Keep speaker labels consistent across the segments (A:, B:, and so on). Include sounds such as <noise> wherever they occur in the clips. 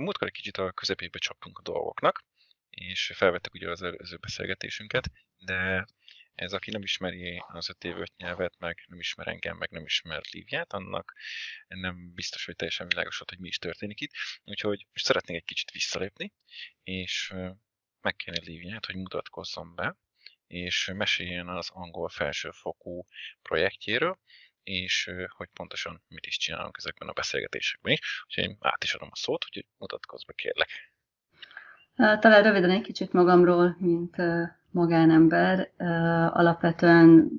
A: a múltkor egy kicsit a közepébe csaptunk a dolgoknak, és felvettek ugye az előző beszélgetésünket, de ez, aki nem ismeri az öt év öt nyelvet, meg nem ismer engem, meg nem ismer Líviát, annak nem biztos, hogy teljesen világos volt, hogy mi is történik itt. Úgyhogy most szeretnék egy kicsit visszalépni, és megkérni Líviát, hogy mutatkozzon be, és meséljen az angol felsőfokú projektjéről, és hogy pontosan mit is csinálunk ezekben a beszélgetésekben is. Úgyhogy én át is adom a szót, hogy mutatkozz be, kérlek.
B: Talán röviden egy kicsit magamról, mint magánember. Alapvetően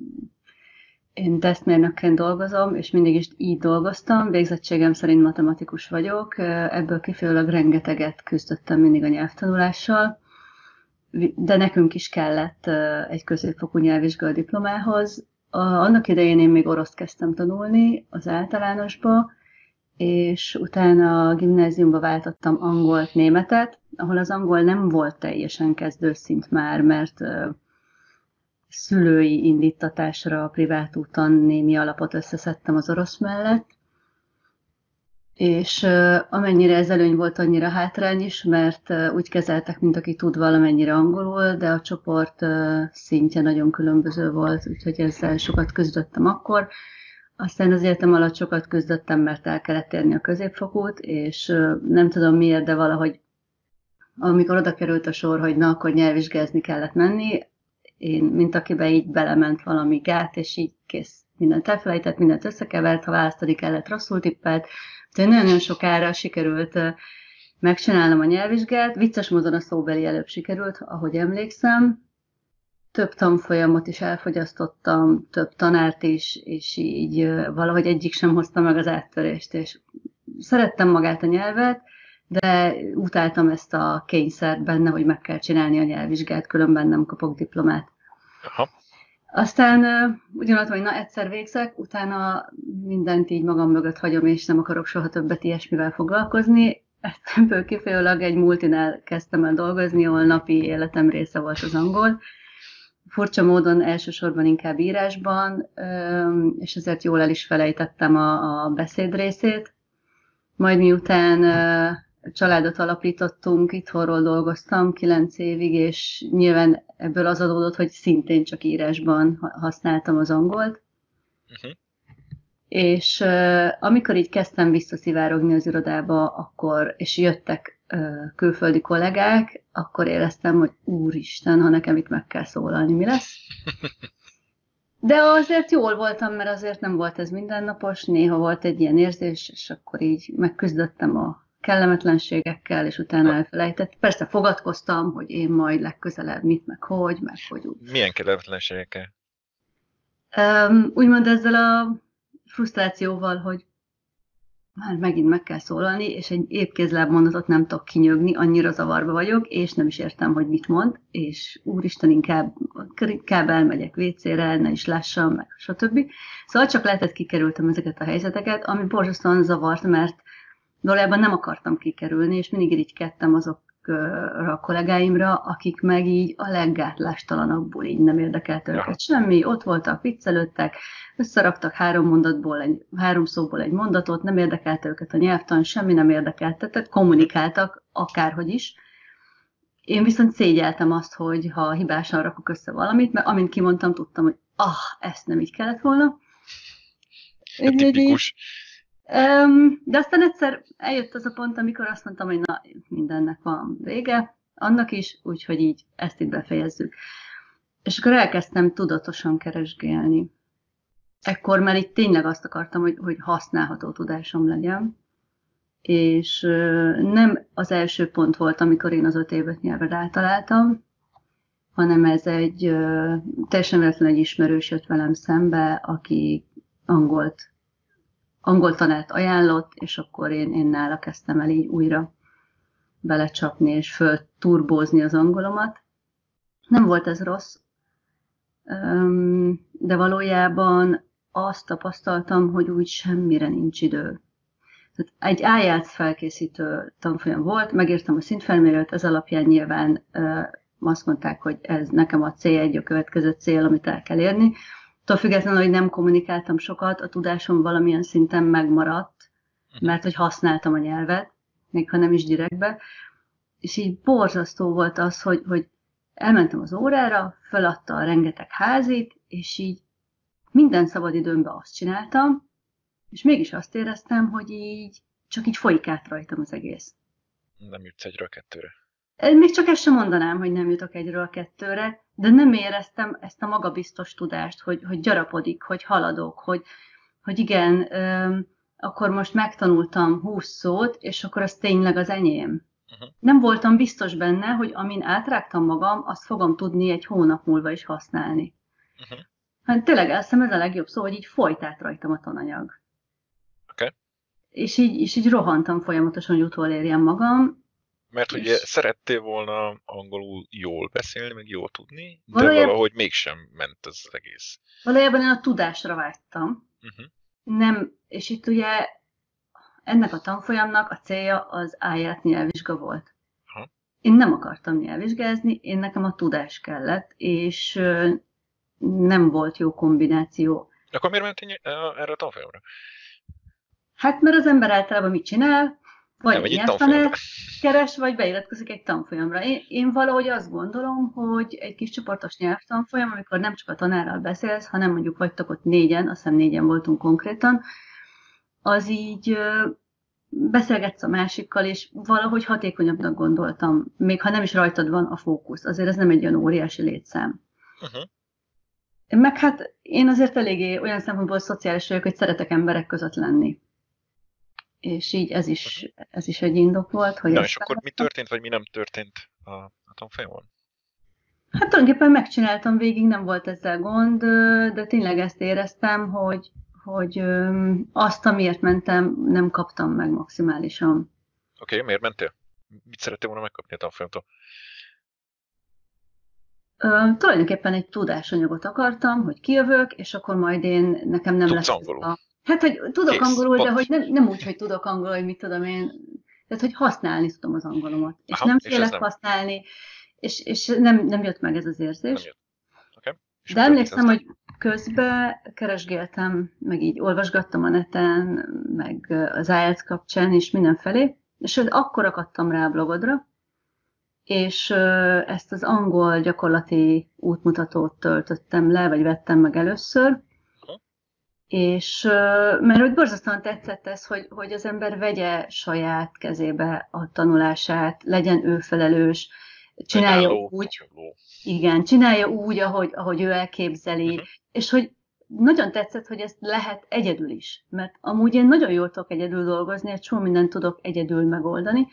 B: én tesztmérnökként dolgozom, és mindig is így dolgoztam. Végzettségem szerint matematikus vagyok. Ebből kifejezőleg rengeteget küzdöttem mindig a nyelvtanulással, de nekünk is kellett egy középfokú nyelvvizsgai diplomához. Annak idején én még oroszt kezdtem tanulni az általánosba, és utána a gimnáziumba váltottam angolt, németet, ahol az angol nem volt teljesen kezdőszint már, mert szülői indítatásra a privát úton némi alapot összeszedtem az orosz mellett, és amennyire ez előny volt, annyira hátrány is, mert úgy kezeltek, mint aki tud valamennyire angolul, de a csoport szintje nagyon különböző volt, úgyhogy ezzel sokat küzdöttem akkor. Aztán az életem alatt sokat küzdöttem, mert el kellett érni a középfokút, és nem tudom miért, de valahogy amikor oda került a sor, hogy na, akkor nyelvvizsgázni kellett menni, én, mint akibe így belement valami gát, és így kész, mindent elfelejtett, mindent összekevert, ha választani kellett, rosszul tippelt. Tehát nagyon-nagyon sokára sikerült megcsinálnom a nyelvvizsgát, vicces módon a szóbeli előbb sikerült, ahogy emlékszem, több tanfolyamot is elfogyasztottam, több tanárt is, és így valahogy egyik sem hozta meg az áttörést, és szerettem magát a nyelvet, de utáltam ezt a kényszert benne, hogy meg kell csinálni a nyelvvizsgát, különben nem kapok diplomát. Aha. Aztán ugyanott, hogy na egyszer végzek, utána mindent így magam mögött hagyom, és nem akarok soha többet ilyesmivel foglalkozni. Ebből kifejezőleg egy multinál kezdtem el dolgozni, ahol napi életem része volt az angol, furcsa módon elsősorban inkább írásban, és ezért jól el is felejtettem a, a beszéd részét. Majd miután családot alapítottunk, itthonról dolgoztam kilenc évig, és nyilván ebből az adódott, hogy szintén csak írásban használtam az angolt. Uh-huh. És uh, amikor így kezdtem visszaszivárogni az irodába, akkor, és jöttek külföldi kollégák, akkor éreztem, hogy úristen, ha nekem itt meg kell szólalni, mi lesz? <laughs> De azért jól voltam, mert azért nem volt ez mindennapos, néha volt egy ilyen érzés, és akkor így megküzdöttem a kellemetlenségekkel, és utána elfelejtett. Persze fogadkoztam, hogy én majd legközelebb mit, meg hogy, meg hogy úgy.
A: Milyen kellemetlenségekkel?
B: Um, úgymond ezzel a frusztrációval, hogy már megint meg kell szólalni, és egy épkézláb mondatot nem tudok kinyögni, annyira zavarba vagyok, és nem is értem, hogy mit mond, és úristen, inkább, inkább elmegyek vécére, ne is lássam, meg stb. Szóval csak lehetett kikerültem ezeket a helyzeteket, ami borzasztóan zavart, mert valójában nem akartam kikerülni, és mindig irigykedtem azokra a kollégáimra, akik meg így a leggátlástalanabból így nem érdekelt őket semmi, ott voltak, viccelődtek, összeraktak három mondatból, egy, három szóból egy mondatot, nem érdekelt őket a nyelvtan, semmi nem érdekelt, tehát kommunikáltak akárhogy is. Én viszont szégyeltem azt, hogy ha hibásan rakok össze valamit, mert amint kimondtam, tudtam, hogy ah, ezt nem így kellett volna.
A: tipikus.
B: De aztán egyszer eljött az a pont, amikor azt mondtam, hogy na, mindennek van vége, annak is, úgyhogy így ezt itt befejezzük. És akkor elkezdtem tudatosan keresgélni ekkor már itt tényleg azt akartam, hogy, hogy használható tudásom legyen. És nem az első pont volt, amikor én az öt évet nyelvre rátaláltam, hanem ez egy teljesen véletlen egy ismerős jött velem szembe, aki angolt, angol tanárt ajánlott, és akkor én, én nála kezdtem el így újra belecsapni és fölturbózni az angolomat. Nem volt ez rossz, de valójában azt tapasztaltam, hogy úgy semmire nincs idő. Tehát egy áját felkészítő tanfolyam volt, megírtam a szintfelmérőt, ez alapján nyilván azt mondták, hogy ez nekem a C1, a következő cél, amit el kell érni. Attól függetlenül, hogy nem kommunikáltam sokat, a tudásom valamilyen szinten megmaradt, mert hogy használtam a nyelvet, még ha nem is direktbe, és így borzasztó volt az, hogy, hogy elmentem az órára, feladta a rengeteg házit, és így minden szabadidőmben azt csináltam, és mégis azt éreztem, hogy így csak így folyik át rajtam az egész.
A: Nem jutsz a kettőre.
B: Még csak ezt sem mondanám, hogy nem jutok egyről a kettőre, de nem éreztem ezt a magabiztos tudást, hogy, hogy gyarapodik, hogy haladok, hogy, hogy igen, akkor most megtanultam húsz szót, és akkor az tényleg az enyém. Uh-huh. Nem voltam biztos benne, hogy amin átrágtam magam, azt fogom tudni egy hónap múlva is használni. Uh-huh. Hát tényleg hiszem ez a legjobb szó, hogy így folyt át rajtam a tananyag.
A: Okay.
B: És, így, és így rohantam folyamatosan, hogy utolérjem magam.
A: Mert ugye szerettél volna angolul jól beszélni, meg jól tudni, de valójában, valahogy mégsem ment az egész.
B: Valójában én a tudásra vágytam. Uh-huh. Nem, és itt ugye ennek a tanfolyamnak a célja az IELTS nyelvvizsga volt. Ha. Én nem akartam nyelvvizsgázni, én nekem a tudás kellett, és nem volt jó kombináció.
A: Akkor miért mentél erre a tanfolyamra?
B: Hát mert az ember általában mit csinál? Vagy nem, nyelvtanár keres, vagy beiratkozik egy tanfolyamra. Én, én valahogy azt gondolom, hogy egy kis csoportos nyelvtanfolyam, amikor nem csak a tanárral beszélsz, hanem mondjuk vagytok ott négyen, azt hiszem négyen voltunk konkrétan, az így beszélgetsz a másikkal, és valahogy hatékonyabbnak gondoltam, még ha nem is rajtad van a fókusz. Azért ez nem egy olyan óriási létszám. Uh-huh. Meg hát én azért eléggé olyan szempontból szociális vagyok, hogy szeretek emberek között lenni. És így ez is, ez is egy indok volt. Hogy
A: Na és akkor mi történt, vagy mi nem történt a, a tanfolyamon?
B: Hát tulajdonképpen megcsináltam végig, nem volt ezzel gond, de tényleg ezt éreztem, hogy, hogy azt, amiért mentem, nem kaptam meg maximálisan.
A: Oké, okay, miért mentél? Mit szerettél volna megkapni a tanfolyamtól?
B: Uh, tulajdonképpen egy tudásanyagot akartam, hogy kijövök, és akkor majd én, nekem nem
A: Tudsz lesz angolul. A...
B: Hát, hogy tudok Kész, angolul, pont. de hogy nem, nem úgy, hogy tudok angolul, hogy mit tudom én, tehát, hogy használni tudom az angolomat. És Aha, nem félek és használni, és, és nem, nem jött meg ez az érzés. Nem. Okay. de emlékszem, hogy közben keresgéltem, meg így olvasgattam a neten, meg az IELTS kapcsán, és mindenfelé, és akkor akadtam rá a blogodra, és ezt az angol gyakorlati útmutatót töltöttem le, vagy vettem meg először, és mert úgy borzasztóan tetszett ez, hogy, hogy az ember vegye saját kezébe a tanulását, legyen ő felelős, csinálja Megálló, úgy, igen, csinálja úgy, ahogy, ahogy ő elképzeli, uh-huh. és hogy nagyon tetszett, hogy ezt lehet egyedül is, mert amúgy én nagyon jól tudok egyedül dolgozni, egy csomó mindent tudok egyedül megoldani,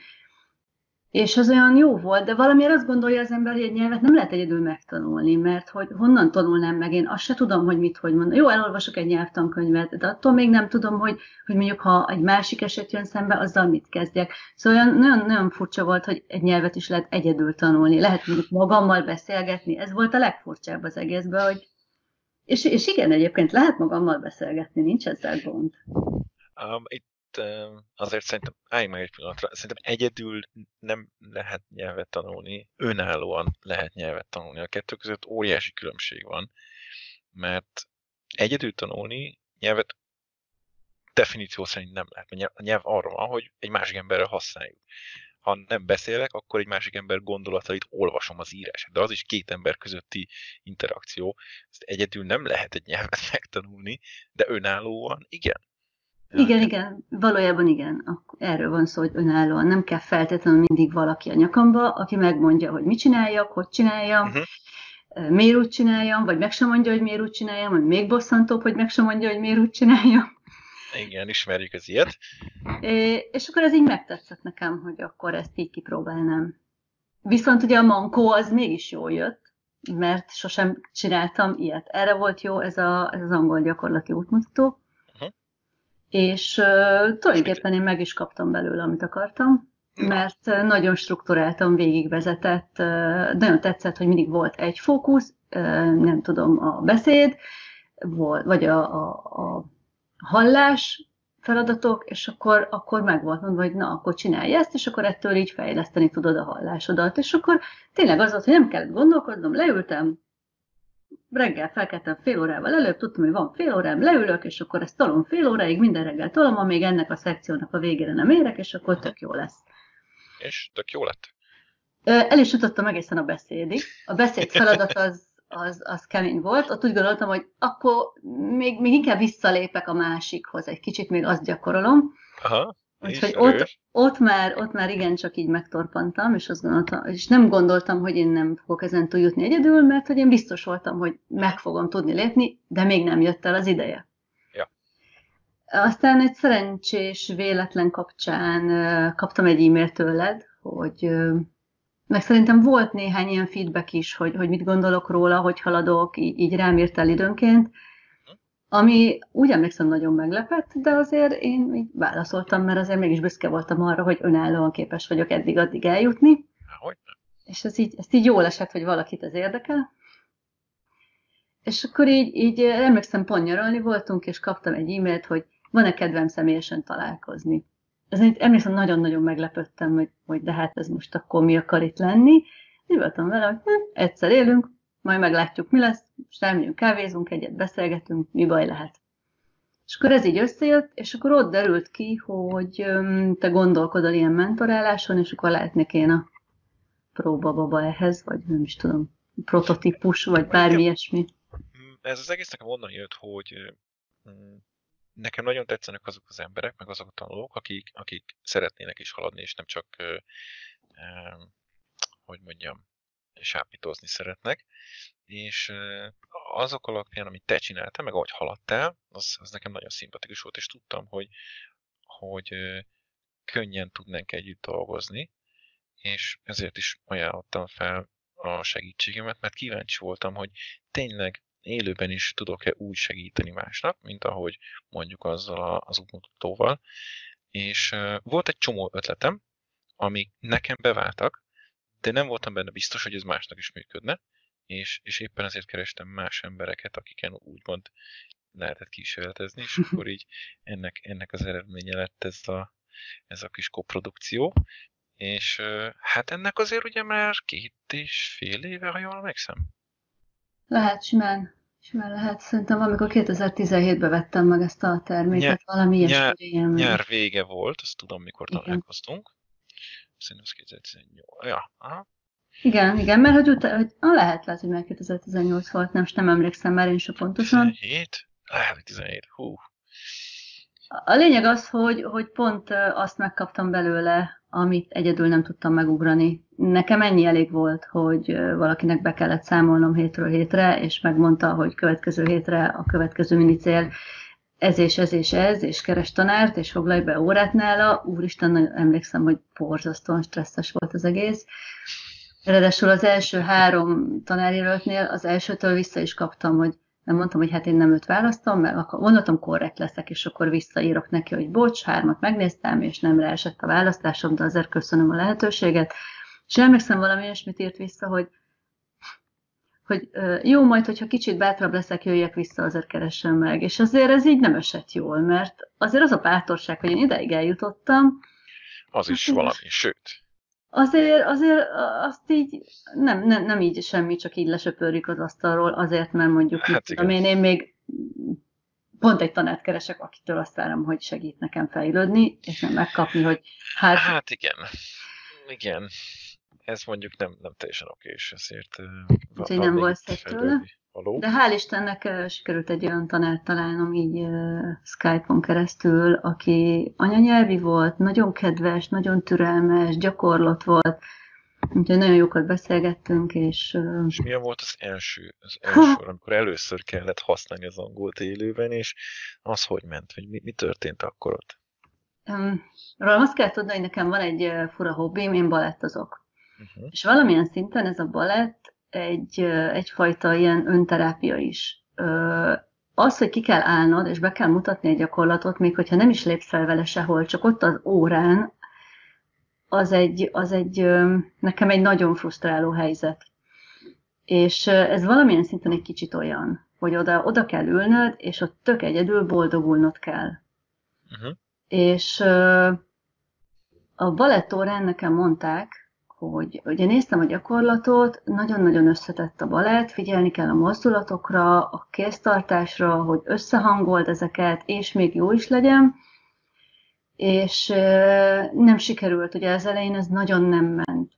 B: és az olyan jó volt, de valamiért azt gondolja az ember, hogy egy nyelvet nem lehet egyedül megtanulni, mert hogy honnan tanulnám meg, én azt se tudom, hogy mit, hogy mondani. Jó, elolvasok egy nyelvtankönyvet, de attól még nem tudom, hogy, hogy mondjuk, ha egy másik eset jön szembe, azzal mit kezdjek. Szóval olyan nagyon, nagyon furcsa volt, hogy egy nyelvet is lehet egyedül tanulni. Lehet mondjuk magammal beszélgetni. Ez volt a legfurcsább az egészben, hogy és, és igen, egyébként lehet magammal beszélgetni, nincs ezzel gond.
A: Um, itt azért szerintem, állj meg egy pillanatra, szerintem egyedül nem lehet nyelvet tanulni, önállóan lehet nyelvet tanulni. A kettő között óriási különbség van, mert egyedül tanulni nyelvet definíció szerint nem lehet. Mert a nyelv arra van, hogy egy másik emberrel használjuk. Ha nem beszélek, akkor egy másik ember gondolatait olvasom az írását. De az is két ember közötti interakció. Ezt egyedül nem lehet egy nyelvet <laughs> megtanulni, de önállóan igen.
B: Igen, igen, valójában igen. Erről van szó, hogy önállóan. Nem kell feltétlenül mindig valaki a nyakamba, aki megmondja, hogy mit csináljak, hogy csináljam, uh-huh. miért úgy csináljam, vagy meg sem mondja, hogy miért úgy csináljam, vagy még bosszantóbb, hogy meg sem mondja, hogy miért úgy csináljam.
A: Igen, ismerjük az ilyet.
B: É, és akkor ez így megtetszett nekem, hogy akkor ezt így kipróbálnám. Viszont ugye a mankó az mégis jól jött, mert sosem csináltam ilyet. Erre volt jó ez, a, ez az angol gyakorlati útmutató és uh, tulajdonképpen én meg is kaptam belőle, amit akartam, mert nagyon strukturáltan végigvezetett, uh, nagyon tetszett, hogy mindig volt egy fókusz, uh, nem tudom, a beszéd, volt, vagy a, a, a hallás feladatok, és akkor, akkor meg volt mondva, hogy na, akkor csinálj ezt, és akkor ettől így fejleszteni tudod a hallásodat. És akkor tényleg az volt, hogy nem kellett gondolkodnom, leültem, reggel felkeltem fél órával előbb, tudtam, hogy van fél órám, leülök, és akkor ezt tolom fél óráig, minden reggel tolom, amíg ennek a szekciónak a végére nem érek, és akkor tök jó lesz.
A: És tök jó lett?
B: El is jutottam egészen a beszédig. A beszéd feladat az, az, az kemény volt. Ott úgy gondoltam, hogy akkor még, még inkább visszalépek a másikhoz, egy kicsit még azt gyakorolom.
A: Aha.
B: Úgyhogy ott, ott, már, ott már igencsak így megtorpantam, és azt gondoltam, és nem gondoltam, hogy én nem fogok ezen túl jutni egyedül, mert hogy én biztos voltam, hogy meg fogom tudni lépni, de még nem jött el az ideje.
A: Ja.
B: Aztán egy szerencsés véletlen kapcsán kaptam egy e-mailt tőled, hogy meg szerintem volt néhány ilyen feedback is, hogy, hogy mit gondolok róla, hogy haladok, így, így rám írt el időnként, ami úgy emlékszem nagyon meglepett, de azért én így válaszoltam, mert azért mégis büszke voltam arra, hogy önállóan képes vagyok eddig-addig eljutni.
A: Hogy
B: És ez így, ezt így jól esett, hogy valakit ez érdekel. És akkor így, így emlékszem, pont nyaralni voltunk, és kaptam egy e-mailt, hogy van-e kedvem személyesen találkozni. Ez egy, emlékszem, nagyon-nagyon meglepődtem, hogy, hogy de hát ez most akkor mi akar itt lenni. Így voltam vele, hogy hm, egyszer élünk, majd meglátjuk, mi lesz, és elmegyünk, kávézunk egyet, beszélgetünk, mi baj lehet. És akkor ez így összejött, és akkor ott derült ki, hogy te gondolkodol ilyen mentoráláson, és akkor lehetnék én a próbababa ehhez, vagy nem is tudom, prototípus, vagy bármi ilyesmi.
A: Ez az egész nekem onnan jött, hogy nekem nagyon tetszenek azok az emberek, meg azok a tanulók, akik, akik szeretnének is haladni, és nem csak, hogy mondjam, sápítozni szeretnek, és azok alapján, amit te csináltál, meg ahogy haladtál, az, az nekem nagyon szimpatikus volt, és tudtam, hogy, hogy könnyen tudnánk együtt dolgozni, és ezért is ajánlottam fel a segítségemet, mert kíváncsi voltam, hogy tényleg élőben is tudok-e úgy segíteni másnak, mint ahogy mondjuk azzal az útmutatóval. És volt egy csomó ötletem, amik nekem beváltak, de nem voltam benne biztos, hogy ez másnak is működne, és, és éppen ezért kerestem más embereket, akiken úgymond lehetett kísérletezni, és akkor így ennek, ennek az eredménye lett ez a, ez a kis koprodukció, és hát ennek azért ugye már két és fél éve, ha jól emlékszem.
B: Lehet simán, simán lehet. Szerintem amikor 2017-ben vettem meg ezt a terméket, nyár, valami
A: ilyesmi nyár, nyár vége volt, azt tudom, mikor Igen. találkoztunk. Szerintem az 2018. Ja, aha.
B: Igen, igen, mert hogy, utána, hogy ah, lehet, lehet, hogy már 2018 volt, nem, nem emlékszem már én sem pontosan.
A: 17? Lehet, 17, hú.
B: A lényeg az, hogy, hogy pont azt megkaptam belőle, amit egyedül nem tudtam megugrani. Nekem ennyi elég volt, hogy valakinek be kellett számolnom hétről hétre, és megmondta, hogy következő hétre a következő minicél ez és ez és ez, és keres tanárt, és foglalj be órát nála. Úristen, emlékszem, hogy borzasztóan stresszes volt az egész. Ráadásul az első három tanárjelöltnél az elsőtől vissza is kaptam, hogy nem mondtam, hogy hát én nem őt választom, mert akkor gondoltam, korrekt leszek, és akkor visszaírok neki, hogy bocs, hármat megnéztem, és nem esett a választásom, de azért köszönöm a lehetőséget. És emlékszem valami ilyesmit írt vissza, hogy hogy jó, majd, hogyha kicsit bátrabb leszek, jöjjek vissza, azért keresem meg. És azért ez így nem esett jól, mert azért az a bátorság, hogy én ideig eljutottam.
A: Az is valami, sőt.
B: Azért, azért azt így nem, nem, nem így semmi, csak így lesöpörjük az asztalról, azért, mert mondjuk, hát tudom én, én még pont egy tanárt keresek, akitől azt várom, hogy segít nekem fejlődni, és nem megkapni, hogy
A: hát... Hát igen. Igen ez mondjuk nem, nem teljesen oké, és ezért
B: Úgyhogy nem volt tőle. Való. De hál' Istennek sikerült egy olyan tanárt találnom így Skype-on keresztül, aki anyanyelvi volt, nagyon kedves, nagyon türelmes, gyakorlott volt, úgyhogy nagyon jókat beszélgettünk, és...
A: És milyen volt az első, az első, amikor először kellett használni az angolt élőben, és az hogy ment, vagy mi, mi történt akkor ott?
B: Um, rólam azt kell tudni, hogy nekem van egy fura hobbim, én balettozok. Uh-huh. És valamilyen szinten ez a balett egy, egyfajta ilyen önterápia is. Az, hogy ki kell állnod, és be kell mutatni egy gyakorlatot, még hogyha nem is lépsz fel vele sehol, csak ott az órán, az egy, az egy nekem egy nagyon frusztráló helyzet. És ez valamilyen szinten egy kicsit olyan, hogy oda, oda kell ülnöd, és ott tök egyedül boldogulnod kell. Uh-huh. És a balettórán nekem mondták, hogy ugye néztem a gyakorlatot, nagyon-nagyon összetett a balett, figyelni kell a mozdulatokra, a kéztartásra, hogy összehangold ezeket, és még jó is legyen. és nem sikerült, ugye az elején ez nagyon nem ment.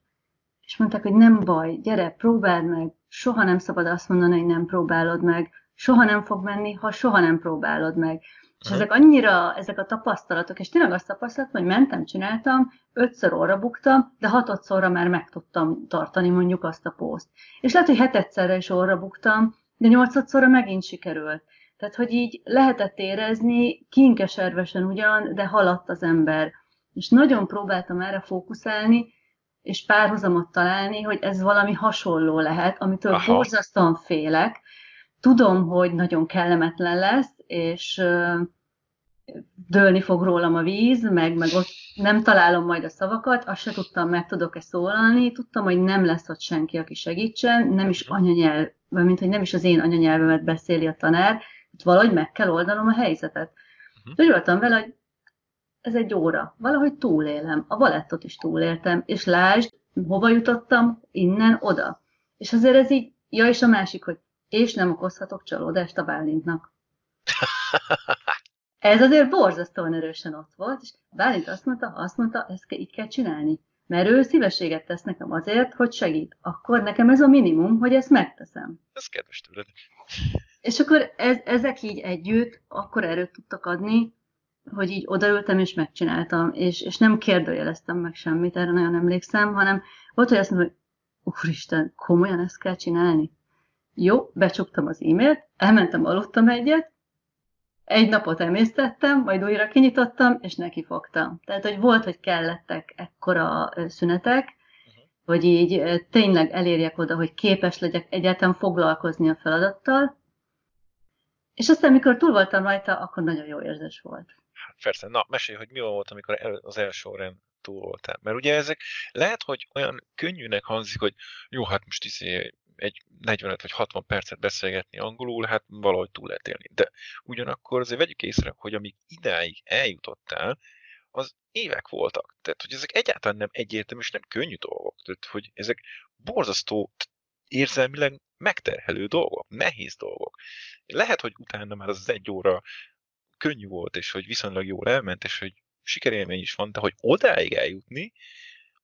B: És mondták, hogy nem baj, gyere, próbáld meg, soha nem szabad azt mondani, hogy nem próbálod meg, soha nem fog menni, ha soha nem próbálod meg. És uh-huh. ezek annyira, ezek a tapasztalatok, és tényleg azt tapasztaltam, hogy mentem, csináltam, ötször orra buktam, de hatodszorra már meg tudtam tartani mondjuk azt a pószt. És lehet, hogy hetedszerre is orra buktam, de nyolcadszorra megint sikerült. Tehát, hogy így lehetett érezni, kinkeservesen ugyan, de haladt az ember. És nagyon próbáltam erre fókuszálni, és párhuzamot találni, hogy ez valami hasonló lehet, amitől Aha. borzasztóan félek. Tudom, hogy nagyon kellemetlen lesz, és dőlni fog rólam a víz, meg, meg ott nem találom majd a szavakat, azt se tudtam, meg tudok-e szólalni, tudtam, hogy nem lesz ott senki, aki segítsen, nem is anyanyelv, mint hogy nem is az én anyanyelvemet beszéli a tanár, itt valahogy meg kell oldanom a helyzetet. Uh-huh. Úgy voltam vele, hogy ez egy óra, valahogy túlélem, a balettot is túléltem, és lásd, hova jutottam, innen, oda. És azért ez így, ja, és a másik, hogy és nem okozhatok csalódást a Bálintnak. Ez azért borzasztóan erősen ott volt, és Bálint azt mondta, azt mondta, ezt ke, így kell csinálni. Mert ő szívességet tesz nekem azért, hogy segít. Akkor nekem ez a minimum, hogy ezt megteszem.
A: Ez kedves tőled.
B: És akkor ez, ezek így együtt akkor erőt tudtak adni, hogy így odaültem és megcsináltam, és, és nem kérdőjeleztem meg semmit, erre nagyon emlékszem, hanem volt, hogy azt mondom, hogy úristen, komolyan ezt kell csinálni? Jó, becsuktam az e-mailt, elmentem, aludtam egyet, egy napot emésztettem, majd újra kinyitottam, és neki fogtam. Tehát, hogy volt, hogy kellettek ekkora szünetek, uh-huh. hogy így tényleg elérjek oda, hogy képes legyek egyáltalán foglalkozni a feladattal, és aztán, amikor túl voltam rajta, akkor nagyon jó érzés volt.
A: Hát persze, na, mesélj, hogy mi volt, amikor az első órán túl voltál. Mert ugye ezek lehet, hogy olyan könnyűnek hangzik, hogy jó, hát most izé egy 45 vagy 60 percet beszélgetni angolul, hát valahogy túl lehet élni. De ugyanakkor azért vegyük észre, hogy amíg idáig eljutottál, az évek voltak. Tehát, hogy ezek egyáltalán nem egyértelmű és nem könnyű dolgok. Tehát, hogy ezek borzasztó érzelmileg megterhelő dolgok, nehéz dolgok. Lehet, hogy utána már az egy óra könnyű volt, és hogy viszonylag jól elment, és hogy sikerélmény is van, de hogy odáig eljutni,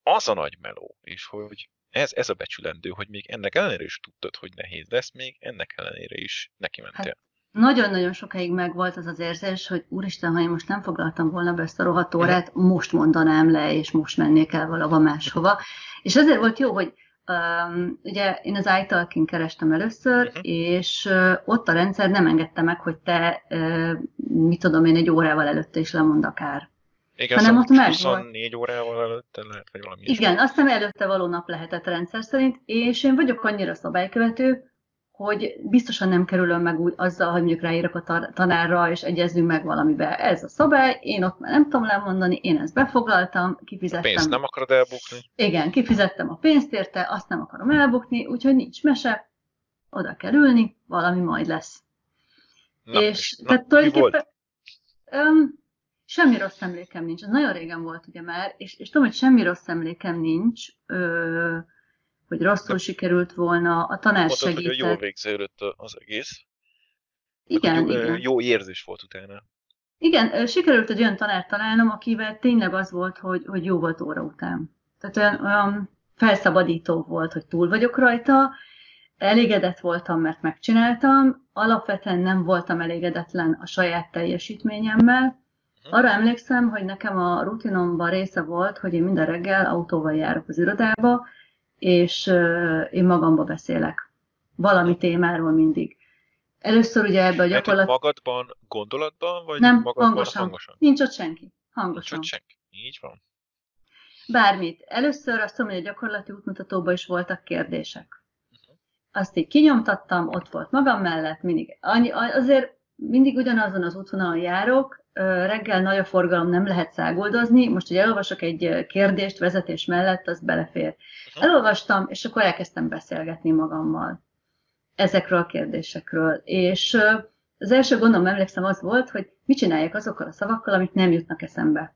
A: az a nagy meló, és hogy ez, ez a becsülendő, hogy még ennek ellenére is tudtad, hogy nehéz lesz, még ennek ellenére is neki mentél. Hát,
B: nagyon-nagyon sokáig megvolt az az érzés, hogy úristen, ha én most nem foglaltam volna be ezt a rohadt órát, most mondanám le, és most mennék el valahova máshova. És ezért volt jó, hogy Um, ugye én az iTalking kerestem először, uh-huh. és uh, ott a rendszer nem engedte meg, hogy te, uh, mit tudom én, egy órával előtte is lemond akár.
A: Igen, hanem ott meg 24 volt. órával előtte lehet, vagy valami
B: Igen, is. aztán előtte való nap lehetett rendszer szerint, és én vagyok annyira szabálykövető, hogy biztosan nem kerülöm meg úgy azzal, hogy mondjuk ráírok a tanárra, és egyezünk meg valamibe. Ez a szabály, én ott már nem tudom lemondani, én ezt befoglaltam, kifizettem. A
A: pénzt nem akarod elbukni?
B: Igen, kifizettem a pénzt érte, azt nem akarom elbukni, úgyhogy nincs mese, oda kell ülni, valami majd lesz.
A: Na, és, és tehát tulajdonképpen...
B: Um, semmi rossz emlékem nincs. Ez nagyon régen volt ugye már, és, és tudom, hogy semmi rossz emlékem nincs. Ö, hogy rosszul sikerült volna, a tanár Mondtad, segített.
A: hogy jól végződött az egész.
B: Igen,
A: jó,
B: igen.
A: Jó érzés volt utána.
B: Igen, sikerült egy olyan tanár találnom, akivel tényleg az volt, hogy, hogy jó volt óra után. Tehát olyan, olyan felszabadító volt, hogy túl vagyok rajta, elégedett voltam, mert megcsináltam, alapvetően nem voltam elégedetlen a saját teljesítményemmel. Arra emlékszem, hogy nekem a rutinomban része volt, hogy én minden reggel autóval járok az irodába, és én magamba beszélek. Valami témáról mindig. Először ugye ebbe a gyakorlat...
A: magadban, gondolatban, vagy
B: nem,
A: magadban
B: hangosan. hangosan? Nincs ott senki. Hangosan.
A: Nincs ott senki. Így van.
B: Bármit. Először azt mondom, hogy a gyakorlati útmutatóban is voltak kérdések. Uh-huh. Azt így kinyomtattam, ott volt magam mellett, mindig. Annyi, azért mindig ugyanazon az útvonalon járok, reggel nagy a forgalom, nem lehet szágoldozni, most, hogy elolvasok egy kérdést vezetés mellett, az belefér. Elolvastam, és akkor elkezdtem beszélgetni magammal ezekről a kérdésekről. És az első gondom, emlékszem, az volt, hogy mit csináljak azokkal a szavakkal, amik nem jutnak eszembe.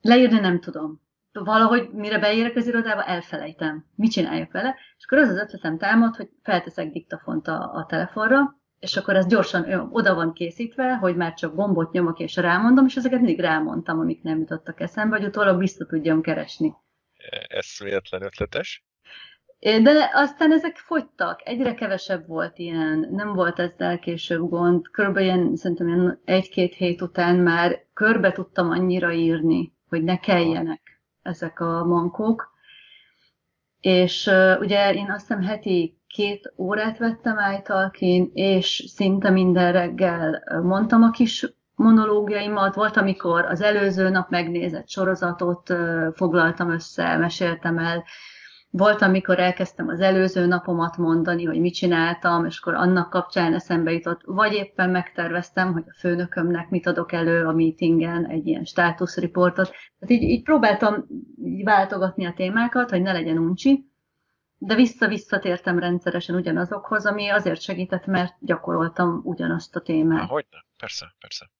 B: Leírni nem tudom. Valahogy mire beérek az irodába, elfelejtem. Mit csináljak vele? És akkor az az ötletem támad, hogy felteszek diktafont a, a telefonra, és akkor ez gyorsan oda van készítve, hogy már csak gombot nyomok és rámondom, és ezeket mindig rámondtam, amik nem jutottak eszembe, hogy utólag vissza tudjam keresni.
A: Ez véletlen ötletes.
B: De aztán ezek fogytak, egyre kevesebb volt ilyen, nem volt ezzel később gond. Körülbelül ilyen, szerintem ilyen egy-két hét után már körbe tudtam annyira írni, hogy ne kelljenek ezek a mankók. És uh, ugye én azt hiszem heti két órát vettem általkin, és szinte minden reggel mondtam a kis monológiaimat. Volt, amikor az előző nap megnézett sorozatot foglaltam össze, meséltem el, volt, amikor elkezdtem az előző napomat mondani, hogy mit csináltam, és akkor annak kapcsán eszembe jutott, vagy éppen megterveztem, hogy a főnökömnek mit adok elő a meetingen, egy ilyen státuszriportot. Tehát így, így próbáltam így váltogatni a témákat, hogy ne legyen uncsi, de vissza-visszatértem rendszeresen ugyanazokhoz, ami azért segített, mert gyakoroltam ugyanazt a témát.
A: Hogy persze, persze.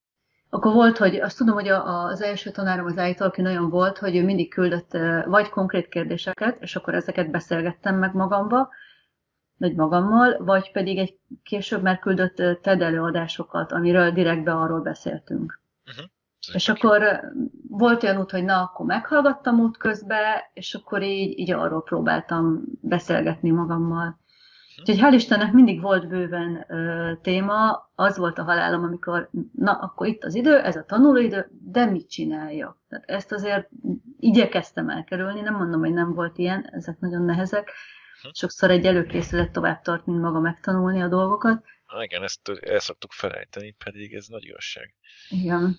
B: Akkor volt, hogy azt tudom, hogy az első tanárom az aki nagyon volt, hogy ő mindig küldött vagy konkrét kérdéseket, és akkor ezeket beszélgettem meg magamba, vagy magammal, vagy pedig egy később már küldött TED előadásokat, amiről direktbe arról beszéltünk. Uh-huh. És akkor volt olyan út, hogy na, akkor meghallgattam út közbe, és akkor így, így arról próbáltam beszélgetni magammal. Úgyhogy hál' Istennek mindig volt bőven ö, téma, az volt a halálom, amikor, na, akkor itt az idő, ez a tanulóidő, de mit csinálja? Tehát ezt azért igyekeztem elkerülni, nem mondom, hogy nem volt ilyen, ezek nagyon nehezek. Hm. Sokszor egy előkészület tovább tart, mint maga megtanulni a dolgokat.
A: Na igen, ezt el szoktuk felejteni, pedig ez nagy igazság.
B: Igen.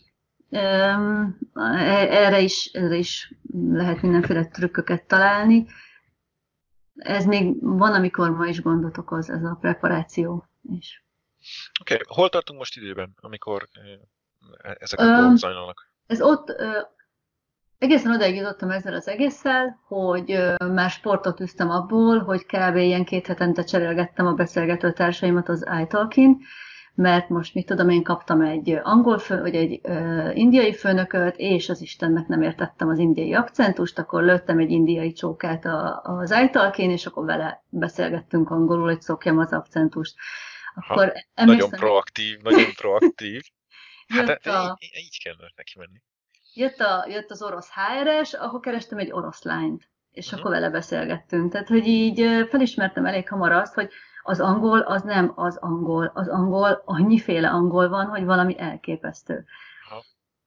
B: Erre is, erre is lehet mindenféle trükköket találni ez még van, amikor ma is gondot okoz ez a preparáció is.
A: Oké, okay. hol tartunk most időben, amikor e, ezek a dolgok zajlanak?
B: Ez ott egészen odaig jutottam ezzel az egésszel, hogy már sportot üztem abból, hogy kb. ilyen két hetente cserélgettem a beszélgető társaimat az iTalkin, mert most mit tudom, én kaptam egy angol fő, vagy egy uh, indiai főnököt, és az Istennek nem értettem az indiai akcentust, akkor lőttem egy indiai csókát a, az ajtalkén, és akkor vele beszélgettünk angolul, hogy szokjam az akcentust.
A: Akkor ha, emlékszem, nagyon proaktív, nagyon proaktív. <laughs> hát a, így kell neki menni.
B: Jött, a, jött az orosz HRS, ahol kerestem egy orosz lányt, és uh-huh. akkor vele beszélgettünk. Tehát, hogy így felismertem elég hamar azt, hogy az angol az nem az angol. Az angol, annyiféle angol van, hogy valami elképesztő.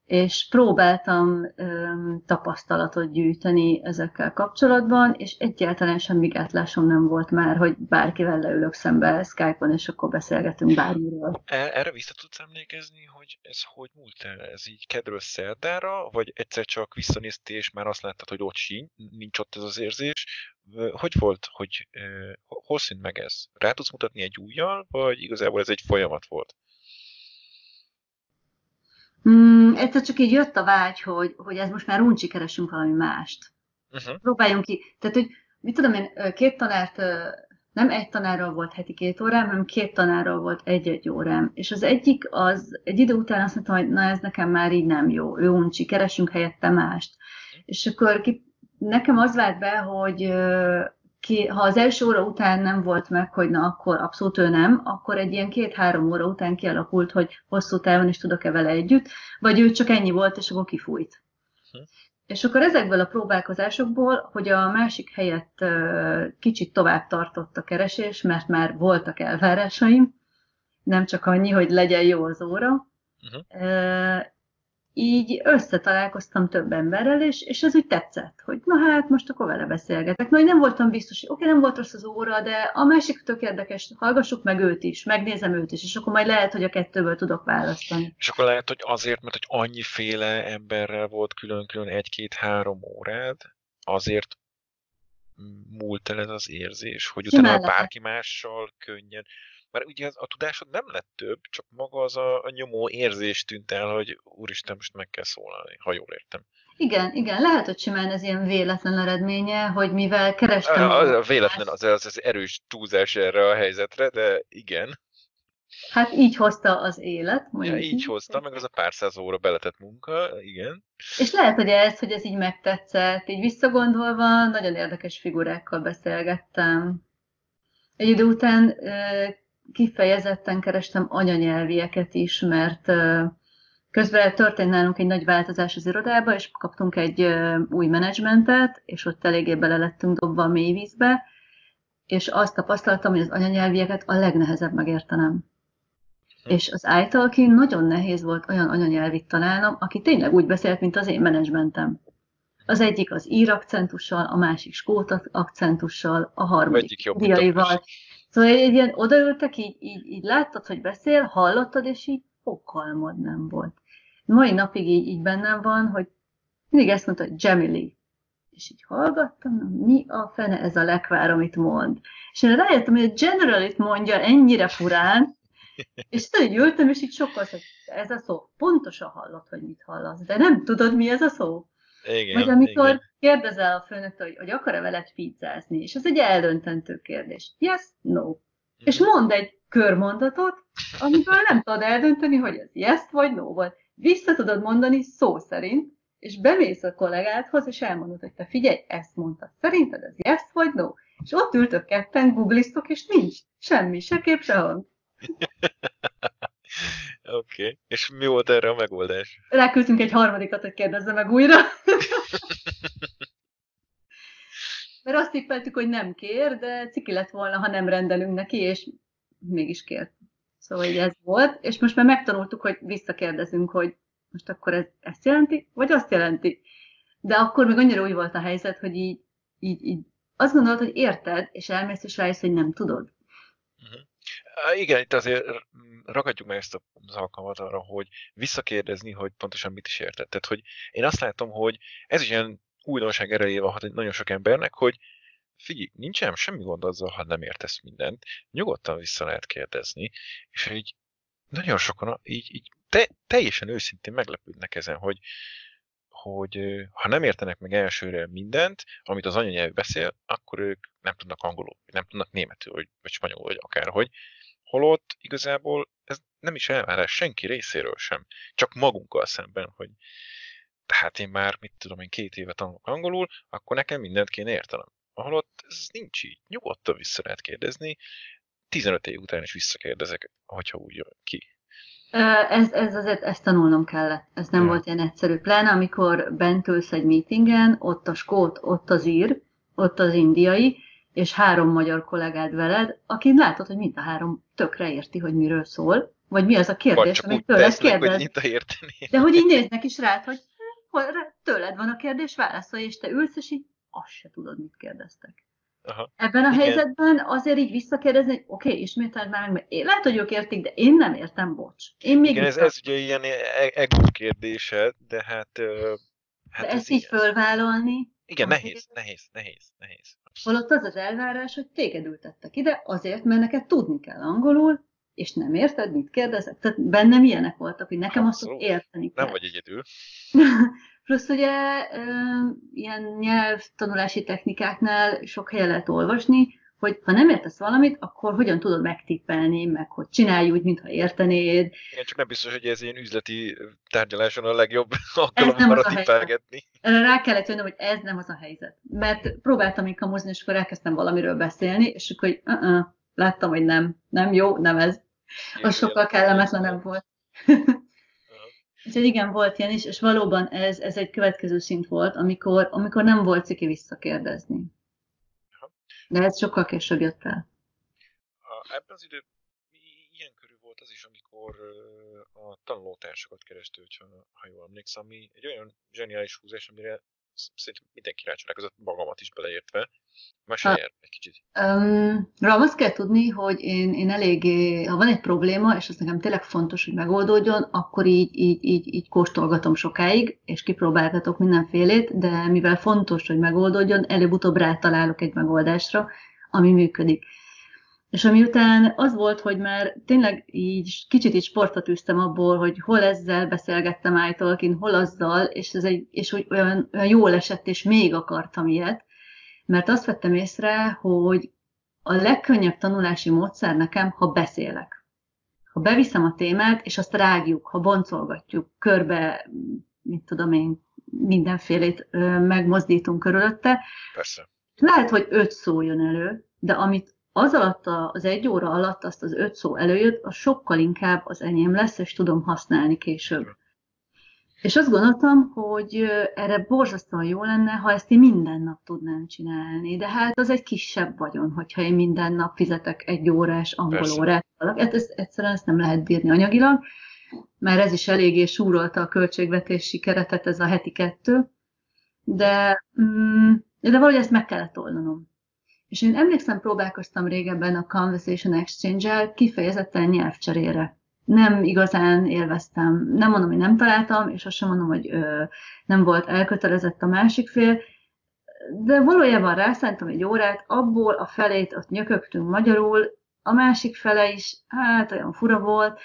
B: És próbáltam öm, tapasztalatot gyűjteni ezekkel kapcsolatban, és egyáltalán semmi gátlásom nem volt már, hogy bárkivel leülök szembe Skype-on, és akkor beszélgetünk bármiről.
A: E, erre vissza tudsz emlékezni, hogy ez hogy múlt el? Ez így kedről szerdára, vagy egyszer csak visszanéztél, és már azt láttad, hogy ott síny, nincs ott ez az érzés, hogy volt, hogy hol szűnt meg ez? Rá tudsz mutatni egy újjal, vagy igazából ez egy folyamat volt?
B: Mm, egyszer csak így jött a vágy, hogy, hogy ez most már uncsi keresünk valami mást. Uh-huh. Próbáljunk ki. Tehát, hogy mit tudom én, két tanárt, nem egy tanárral volt heti két órám, hanem két tanárral volt egy-egy órám. És az egyik, az egy idő után azt mondtam, hogy na ez nekem már így nem jó, ő uncsi, keresünk helyette mást. Uh-huh. És akkor ki, nekem az vált be, hogy ki, ha az első óra után nem volt meg, hogy na akkor abszolút ő nem, akkor egy ilyen két-három óra után kialakult, hogy hosszú távon is tudok-e vele együtt, vagy ő csak ennyi volt, és akkor kifújt. Hm. És akkor ezekből a próbálkozásokból, hogy a másik helyett kicsit tovább tartott a keresés, mert már voltak elvárásaim, nem csak annyi, hogy legyen jó az óra, uh-huh így összetalálkoztam több emberrel, és, és ez úgy tetszett, hogy na hát, most akkor vele beszélgetek. Na, nem voltam biztos, hogy oké, nem volt rossz az óra, de a másik tök érdekes, hallgassuk meg őt is, megnézem őt is, és akkor majd lehet, hogy a kettőből tudok választani.
A: És akkor lehet, hogy azért, mert hogy annyiféle emberrel volt külön-külön egy-két-három órád, azért múlt el ez az érzés, hogy utána bárki mással könnyen, mert ugye az, a tudásod nem lett több, csak maga az a, a nyomó érzés tűnt el, hogy úristen, most meg kell szólalni, ha jól értem.
B: Igen, igen, lehet, hogy simán ez ilyen véletlen eredménye, hogy mivel kerestem...
A: A, a, a véletlen az, az, az erős túlzás erre a helyzetre, de igen.
B: Hát így hozta az élet.
A: Ja, így hozta, meg az a pár száz óra beletett munka, igen.
B: És lehet, hogy ez, hogy ez így megtetszett, így visszagondolva, nagyon érdekes figurákkal beszélgettem. Egy idő után kifejezetten kerestem anyanyelvieket is, mert közben történt nálunk egy nagy változás az irodába, és kaptunk egy új menedzsmentet, és ott eléggé bele lettünk dobva a mélyvízbe, és azt tapasztaltam, hogy az anyanyelvieket a legnehezebb megértenem. Hm. És az iTalkin nagyon nehéz volt olyan anyanyelvit találnom, aki tényleg úgy beszélt, mint az én menedzsmentem. Az egyik az ír akcentussal, a másik skót akcentussal, a harmadik indiaival. Szóval egy ilyen odaültek, így, így, így láttad, hogy beszél, hallottad, és így fokalmod nem volt. Mai napig így, így bennem van, hogy mindig ezt mondta, hogy Jamily. És így hallgattam, mi a fene ez a lekvár, amit mond. És én rájöttem, hogy a Generalit mondja ennyire furán, <laughs> és tudod, ültem, és így sokkal hogy ez a szó, pontosan hallod, hogy mit hallasz, de nem tudod, mi ez a szó.
A: Igen,
B: Vagy amikor igen. kérdezel a főnöktől, hogy, hogy akar-e veled pizzázni, és ez egy eldöntentő kérdés. Yes, no. Mm. És mond egy körmondatot, amiből nem tudod eldönteni, hogy ez yes vagy no volt. Vissza tudod mondani szó szerint, és bemész a kollégádhoz, és elmondod, hogy te figyelj, ezt mondtad. Szerinted ez yes vagy no? És ott ültök ketten, googliztok, és nincs semmi, se kép, se hang.
A: Oké. Okay. És mi volt erre a megoldás?
B: Ráküldtünk egy harmadikat, hogy kérdezze meg újra. Mert azt tippeltük, hogy nem kér, de ciki lett volna, ha nem rendelünk neki, és mégis kért. Szóval így ez volt, és most már megtanultuk, hogy visszakérdezünk, hogy most akkor ez ezt jelenti, vagy azt jelenti. De akkor még annyira úgy volt a helyzet, hogy így, így, így azt gondolod, hogy érted, és elmész, és rájössz, hogy nem tudod.
A: Igen, itt azért ragadjuk meg ezt az alkalmat arra, hogy visszakérdezni, hogy pontosan mit is érted. Tehát, hogy én azt látom, hogy ez is ilyen újdonság erejével van nagyon sok embernek, hogy figyelj, nincsen semmi gond azzal, ha nem értesz mindent, nyugodtan vissza lehet kérdezni, és így nagyon sokan így, így te, teljesen őszintén meglepődnek ezen, hogy, hogy ha nem értenek meg elsőre mindent, amit az anyanyelv beszél, akkor ők nem tudnak angolul, nem tudnak németül, vagy, vagy spanyolul, vagy akárhogy. Holott igazából ez nem is elvárás senki részéről sem, csak magunkkal szemben, hogy tehát én már, mit tudom én, két éve tanulok angolul, akkor nekem mindent kéne értenem. Holott ez nincs így. Nyugodtan vissza lehet kérdezni. 15 év után is visszakérdezek, hogyha úgy jön ki.
B: Ez, ez azért, ezt tanulnom kellett. Ez nem ja. volt ilyen egyszerű. Pláne amikor bent ülsz egy meetingen, ott a skót, ott az ír, ott az indiai, és három magyar kollégád veled, aki látod, hogy mind a három tökre érti, hogy miről szól, vagy mi az a kérdés, amit tőled kérdez. De hogy így néznek is rád, hogy tőled van a kérdés, válaszolj, és te ülsz, és így azt se tudod, mit kérdeztek. Aha. Ebben a Igen. helyzetben azért így visszakérdezni, hogy oké, okay, ismételd már meg, én lehet, hogy ők értik, de én nem értem, bocs. Én még
A: Igen, ez, ez ugye ilyen e- ego kérdése, de hát...
B: hát de ezt így ilyen. fölvállalni...
A: Igen, nehéz, nehéz, nehéz, nehéz.
B: Holott az az elvárás, hogy téged ültettek ide, azért, mert neked tudni kell angolul, és nem érted, mit kérdezek? Tehát bennem ilyenek voltak, hogy nekem Abszolút. azt érteni
A: kell. Nem vagy egyedül. <laughs>
B: Plusz ugye ilyen nyelvtanulási technikáknál sok helyen lehet olvasni, hogy ha nem értesz valamit, akkor hogyan tudod megtippelni, meg hogy csinálj úgy, mintha értenéd.
A: Igen, csak nem biztos, hogy ez ilyen üzleti tárgyaláson a legjobb <laughs> alkalom arra tippelgetni.
B: Rá kellett jönnöm, hogy ez nem az a helyzet. Mert próbáltam még kamozni, és akkor elkezdtem valamiről beszélni, és akkor hogy uh-uh, láttam, hogy nem, nem jó, nem ez. Az sokkal kellemetlenebb volt. <laughs> Úgyhogy igen, volt ilyen is, és valóban ez, ez egy következő szint volt, amikor, amikor nem volt ciki visszakérdezni. De ez sokkal később jött el.
A: Ebben az időben ilyen körül volt az is, amikor a tanulótársakat kerestő, hogyha, ha jól emlékszem, ami egy olyan zseniális húzás, amire szerintem mindenki rácsodálkozott, magamat is beleértve. Mesélj egy kicsit.
B: Um, Ram, azt kell tudni, hogy én, én eléggé, ha van egy probléma, és az nekem tényleg fontos, hogy megoldódjon, akkor így, így, így, így kóstolgatom sokáig, és kipróbálgatok mindenfélét, de mivel fontos, hogy megoldódjon, előbb-utóbb rátalálok egy megoldásra, ami működik. És amiután az volt, hogy már tényleg így kicsit így sportot üztem abból, hogy hol ezzel beszélgettem Ájtolkin, hol azzal, és, ez egy, és hogy olyan, olyan jól esett, és még akartam ilyet, mert azt vettem észre, hogy a legkönnyebb tanulási módszer nekem, ha beszélek. Ha beviszem a témát, és azt rágjuk, ha boncolgatjuk, körbe, mit tudom én, mindenfélét megmozdítunk körülötte.
A: Persze.
B: Lehet, hogy öt szó jön elő, de amit az alatt az egy óra alatt azt az öt szó előjött, az sokkal inkább az enyém lesz, és tudom használni később. És azt gondoltam, hogy erre borzasztóan jó lenne, ha ezt én minden nap tudnám csinálni. De hát az egy kisebb vagyon, hogyha én minden nap fizetek egy órás angol Persze. órát. Hát ez, egyszerűen ezt nem lehet bírni anyagilag, mert ez is eléggé súrolta a költségvetési keretet, ez a heti kettő. De, mm, de valahogy ezt meg kellett oldanom. És én emlékszem, próbálkoztam régebben a Conversation Exchange-el kifejezetten nyelvcserére nem igazán élveztem. Nem mondom, hogy nem találtam, és azt sem mondom, hogy ö, nem volt elkötelezett a másik fél, de valójában rászántam egy órát, abból a felét ott nyökögtünk magyarul, a másik fele is, hát olyan fura volt,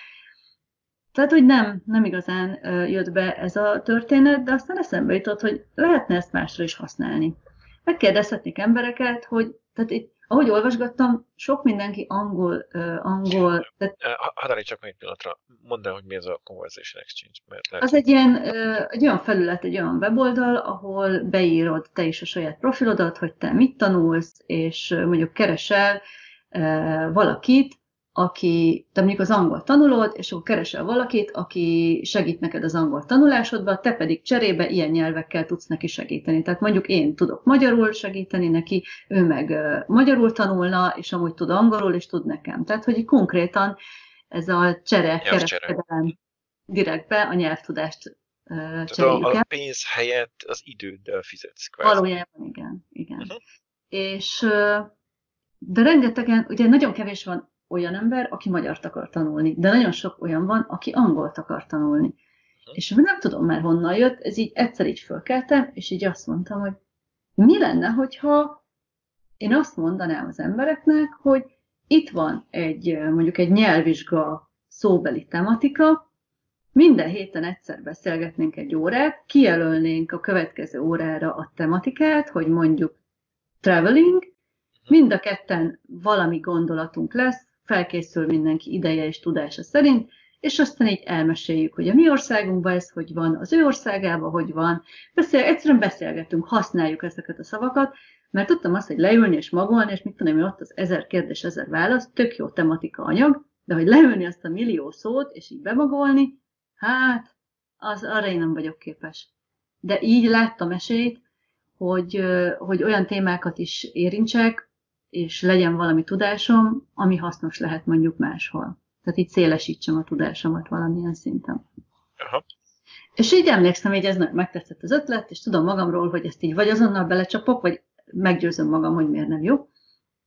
B: tehát, hogy nem, nem igazán jött be ez a történet, de aztán eszembe jutott, hogy lehetne ezt másra is használni. Megkérdezhetnék embereket, hogy tehát itt ahogy olvasgattam, sok mindenki angol, uh, angol...
A: Tehát... Hadd csak egy pillanatra, mondd el, hogy mi ez a Conversation Exchange. Mert
B: lehet... Az egy, ilyen, uh, egy olyan felület, egy olyan weboldal, ahol beírod te is a saját profilodat, hogy te mit tanulsz, és mondjuk keresel uh, valakit, aki, te mondjuk az angol tanulod, és akkor keresel valakit, aki segít neked az angol tanulásodba, te pedig cserébe ilyen nyelvekkel tudsz neki segíteni. Tehát mondjuk én tudok magyarul segíteni neki, ő meg magyarul tanulna, és amúgy tud angolul, és tud nekem. Tehát, hogy konkrétan ez a csere, kereskedelem direktbe a nyelvtudást
A: Tehát a, a pénz helyett az időddel fizetsz.
B: Kvázi. Valójában igen, igen. Uh-huh. És de rengetegen, ugye nagyon kevés van olyan ember, aki magyart akar tanulni, de nagyon sok olyan van, aki angolt akar tanulni. És nem tudom már honnan jött, ez így egyszer így fölkeltem, és így azt mondtam, hogy mi lenne, hogyha én azt mondanám az embereknek, hogy itt van egy, mondjuk egy nyelvvizsga szóbeli tematika, minden héten egyszer beszélgetnénk egy órát, kijelölnénk a következő órára a tematikát, hogy mondjuk traveling, mind a ketten valami gondolatunk lesz, felkészül mindenki ideje és tudása szerint, és aztán így elmeséljük, hogy a mi országunkban ez hogy van, az ő országában hogy van. Beszél, egyszerűen beszélgetünk, használjuk ezeket a szavakat, mert tudtam azt, hogy leülni és magolni, és mit tudom hogy ott az ezer kérdés, ezer válasz, tök jó tematika anyag, de hogy leülni azt a millió szót, és így bemagolni, hát, az arra én nem vagyok képes. De így láttam esélyt, hogy, hogy olyan témákat is érintsek, és legyen valami tudásom, ami hasznos lehet mondjuk máshol. Tehát így szélesítsem a tudásomat valamilyen szinten. Aha. És így emlékszem, hogy ez nagyon megtetszett az ötlet, és tudom magamról, hogy ezt így vagy azonnal belecsapok, vagy meggyőzöm magam, hogy miért nem jó.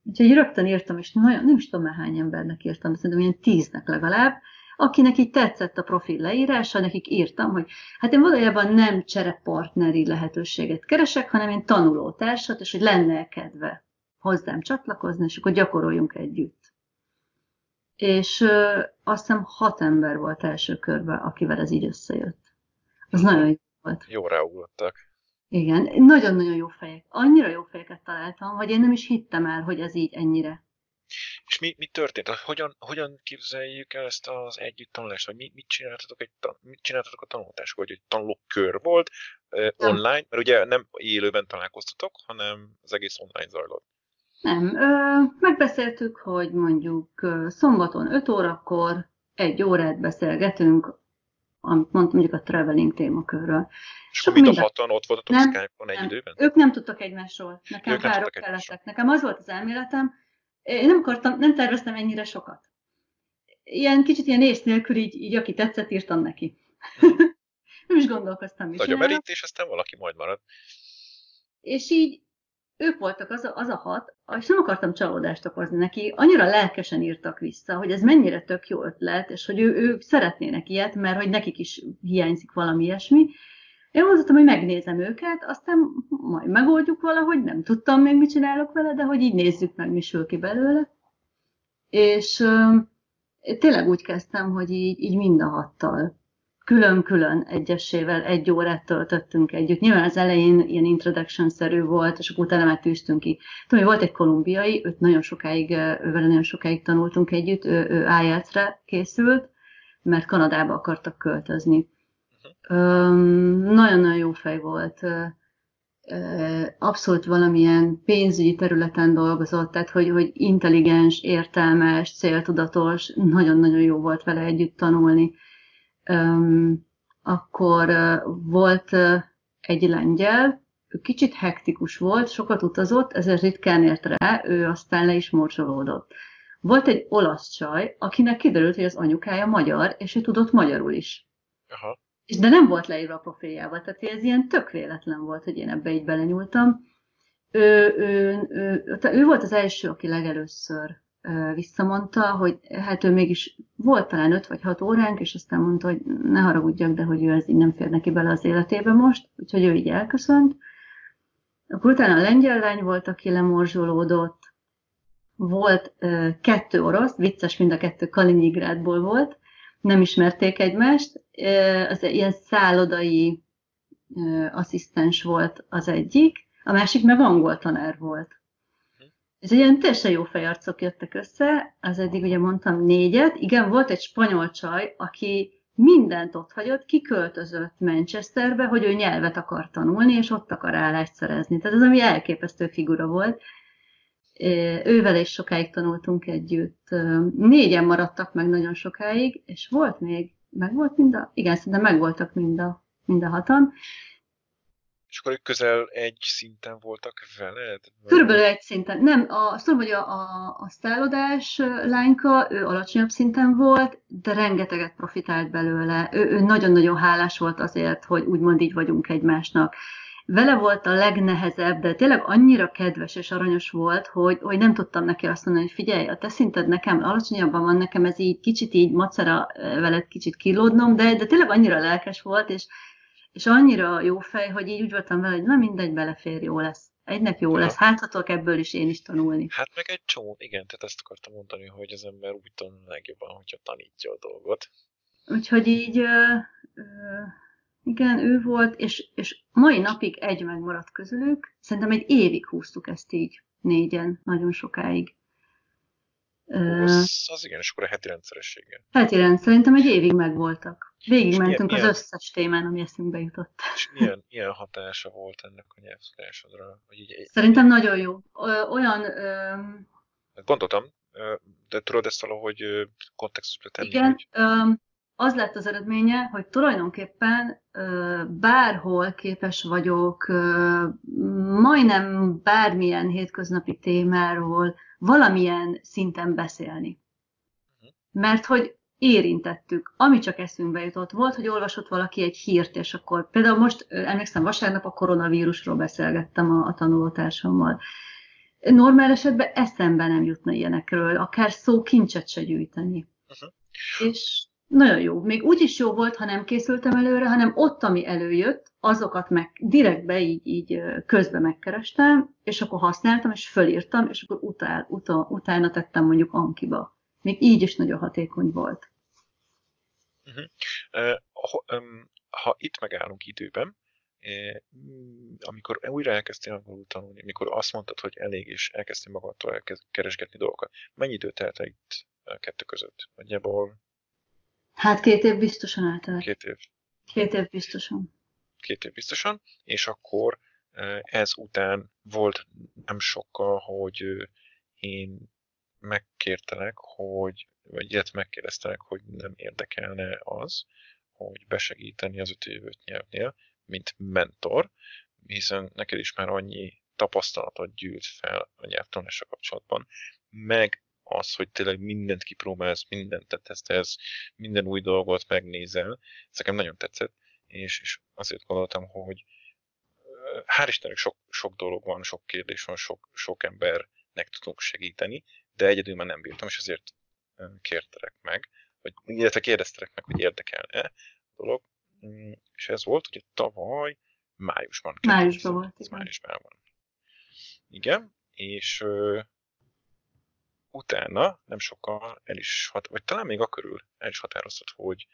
B: Úgyhogy rögtön írtam, és nagyon, nem is tudom hány embernek írtam, szerintem ilyen tíznek legalább, akinek így tetszett a profil leírása, nekik írtam, hogy hát én valójában nem cserepartneri lehetőséget keresek, hanem én tanulótársat, és hogy lenne kedve hozzám csatlakozni, és akkor gyakoroljunk együtt. És ö, azt hiszem hat ember volt első körben, akivel ez így összejött. Az nagyon jó volt.
A: Jó ráugrottak.
B: Igen, nagyon-nagyon jó fejek. Annyira jó fejeket találtam, hogy én nem is hittem el, hogy ez így ennyire.
A: És mi, mi történt? Hogyan, hogyan képzeljük el ezt az együttanulást? Vagy mit, mit, csináltatok, egy, mit csináltatok a tanultás? Vagy egy tanulókör volt eh, online? Mert ugye nem élőben találkoztatok, hanem az egész online zajlott.
B: Nem, ö, megbeszéltük, hogy mondjuk szombaton 5 órakor egy órát beszélgetünk, amit mondtam, mondjuk a traveling témakörről.
A: És akkor mind a hatan ott voltatok nem, Skype-on egy
B: nem,
A: időben?
B: Ők nem tudtak egymásról. Nekem párok kellettek. Nekem az volt az elméletem, én nem akartam, nem terveztem ennyire sokat. Ilyen kicsit ilyen ész nélkül, így, így aki tetszett, írtam neki. Mhm. <laughs> nem is gondolkoztam.
A: Nagy a merítés, aztán valaki majd marad.
B: És így ők voltak az a, az a hat, és nem akartam csalódást okozni neki, annyira lelkesen írtak vissza, hogy ez mennyire tök jó ötlet, és hogy ő, ők szeretnének ilyet, mert hogy nekik is hiányzik valami ilyesmi. Én mondtam, hogy megnézem őket, aztán majd megoldjuk valahogy, nem tudtam még mit csinálok vele, de hogy így nézzük meg, mi sül ki belőle. És ö, tényleg úgy kezdtem, hogy így, így mind a hattal külön-külön egyesével egy órát töltöttünk együtt. Nyilván az elején ilyen introduction-szerű volt, és akkor utána már tűztünk ki. Tudom, volt egy kolumbiai, őt nagyon sokáig, ővel nagyon sokáig tanultunk együtt, ő, ő IELTS-re készült, mert Kanadába akartak költözni. Uh-huh. nagyon-nagyon jó fej volt. abszolút valamilyen pénzügyi területen dolgozott, tehát hogy, hogy intelligens, értelmes, céltudatos, nagyon-nagyon jó volt vele együtt tanulni. Akkor volt egy lengyel, ő kicsit hektikus volt, sokat utazott, ezért ritkán ért rá, ő aztán le is morcsolódott. Volt egy olasz csaj, akinek kiderült, hogy az anyukája magyar, és ő tudott magyarul is. Aha. És de nem volt leírva a profiljával, tehát ez ilyen tök véletlen volt, hogy én ebbe így belenyúltam. Ő, ő, ő, ő, ő volt az első, aki legelőször visszamondta, hogy hát ő mégis volt talán 5 vagy 6 óránk, és aztán mondta, hogy ne haragudjak, de hogy ő ez így nem fér neki bele az életébe most, úgyhogy ő így elköszönt. Akkor utána a lengyel lány volt, aki lemorzsolódott, volt kettő orosz, vicces, mind a kettő Kaliningrádból volt, nem ismerték egymást, az ilyen szállodai asszisztens volt az egyik, a másik meg angol tanár volt. És ilyen teljesen jó fejarcok jöttek össze, az eddig ugye mondtam négyet, igen, volt egy spanyol csaj, aki mindent ott hagyott, kiköltözött Manchesterbe, hogy ő nyelvet akar tanulni, és ott akar állást szerezni. Tehát ez ami elképesztő figura volt. Ővel is sokáig tanultunk együtt. Négyen maradtak meg nagyon sokáig, és volt még, meg volt mind a, igen, szerintem meg voltak mind a, mind a hatan.
A: És akkor ők közel egy szinten voltak veled?
B: Körülbelül egy szinten. Nem, a, azt tudom, hogy a, a, a szállodás lányka, ő alacsonyabb szinten volt, de rengeteget profitált belőle. Ő, ő nagyon-nagyon hálás volt azért, hogy úgymond így vagyunk egymásnak. Vele volt a legnehezebb, de tényleg annyira kedves és aranyos volt, hogy, hogy nem tudtam neki azt mondani, hogy figyelj, a te szinted nekem alacsonyabban van, nekem ez így kicsit így macera veled kicsit kilódnom, de, de tényleg annyira lelkes volt, és és annyira jó fej, hogy így úgy voltam vele, hogy na mindegy, belefér, jó lesz. Egynek jó lesz, hát ha tudok ebből is én is tanulni.
A: Hát meg egy csomó, igen, tehát ezt akartam mondani, hogy az ember úgy tanul legjobban, hogyha tanítja a dolgot.
B: Úgyhogy így, ö, ö, igen, ő volt, és, és mai napig egy megmaradt közülük. Szerintem egy évig húztuk ezt így, négyen, nagyon sokáig.
A: Az, az igen, és akkor a heti rendszerességgel.
B: Heti rend, szerintem egy évig megvoltak. Végig mentünk milyen, az összes témán, ami eszünkbe jutott.
A: És milyen, milyen hatása volt ennek a nyelvszokásodra? Hogy így,
B: szerintem nagyon jó. Olyan... Ö...
A: Hát gondoltam, de tudod ezt valahogy kontextusba tenni?
B: Igen, hogy... az lett az eredménye, hogy tulajdonképpen bárhol képes vagyok majdnem bármilyen hétköznapi témáról valamilyen szinten beszélni. Mert hogy érintettük, ami csak eszünkbe jutott. Volt, hogy olvasott valaki egy hírt, és akkor például most emlékszem, vasárnap a koronavírusról beszélgettem a, a tanulótársammal. Normál esetben eszembe nem jutna ilyenekről, akár szó kincset se gyűjteni. Uh-huh. És nagyon jó. Még úgy is jó volt, ha nem készültem előre, hanem ott, ami előjött, azokat meg direktbe így, így közbe megkerestem, és akkor használtam, és fölírtam, és akkor utál, uta, utána tettem mondjuk Ankiba. Még így is nagyon hatékony volt.
A: Uh-huh. Uh, ha, itt megállunk időben, amikor újra elkezdtél angolul tanulni, amikor azt mondtad, hogy elég, és elkezdtél magadtól keresgetni dolgokat, mennyi időt telt itt kettő között? Nagyjából
B: Hát két év biztosan eltelt.
A: Két év.
B: Két év biztosan.
A: Két év biztosan, és akkor ez után volt nem sokkal, hogy én megkértelek, hogy, vagy ilyet megkérdeztelek, hogy nem érdekelne az, hogy besegíteni az öt évet nyelvnél, mint mentor, hiszen neked is már annyi tapasztalatot gyűlt fel a nyelvtanulással kapcsolatban, meg az, hogy tényleg mindent kipróbálsz, mindent tesztelsz, minden új dolgot megnézel. Ez nekem nagyon tetszett, és, és azért gondoltam, hogy hál' Istennek sok, sok dolog van, sok kérdés van, sok, sok embernek tudunk segíteni, de egyedül már nem bírtam, és azért kértelek meg, vagy illetve kérdeztelek meg, hogy érdekel-e a dolog. Mm, és ez volt ugye tavaly májusban.
B: Májusban volt.
A: Igen. Májusban van. Igen, és utána nem sokkal el is, hat, vagy talán még akörül el is határoztad, hogy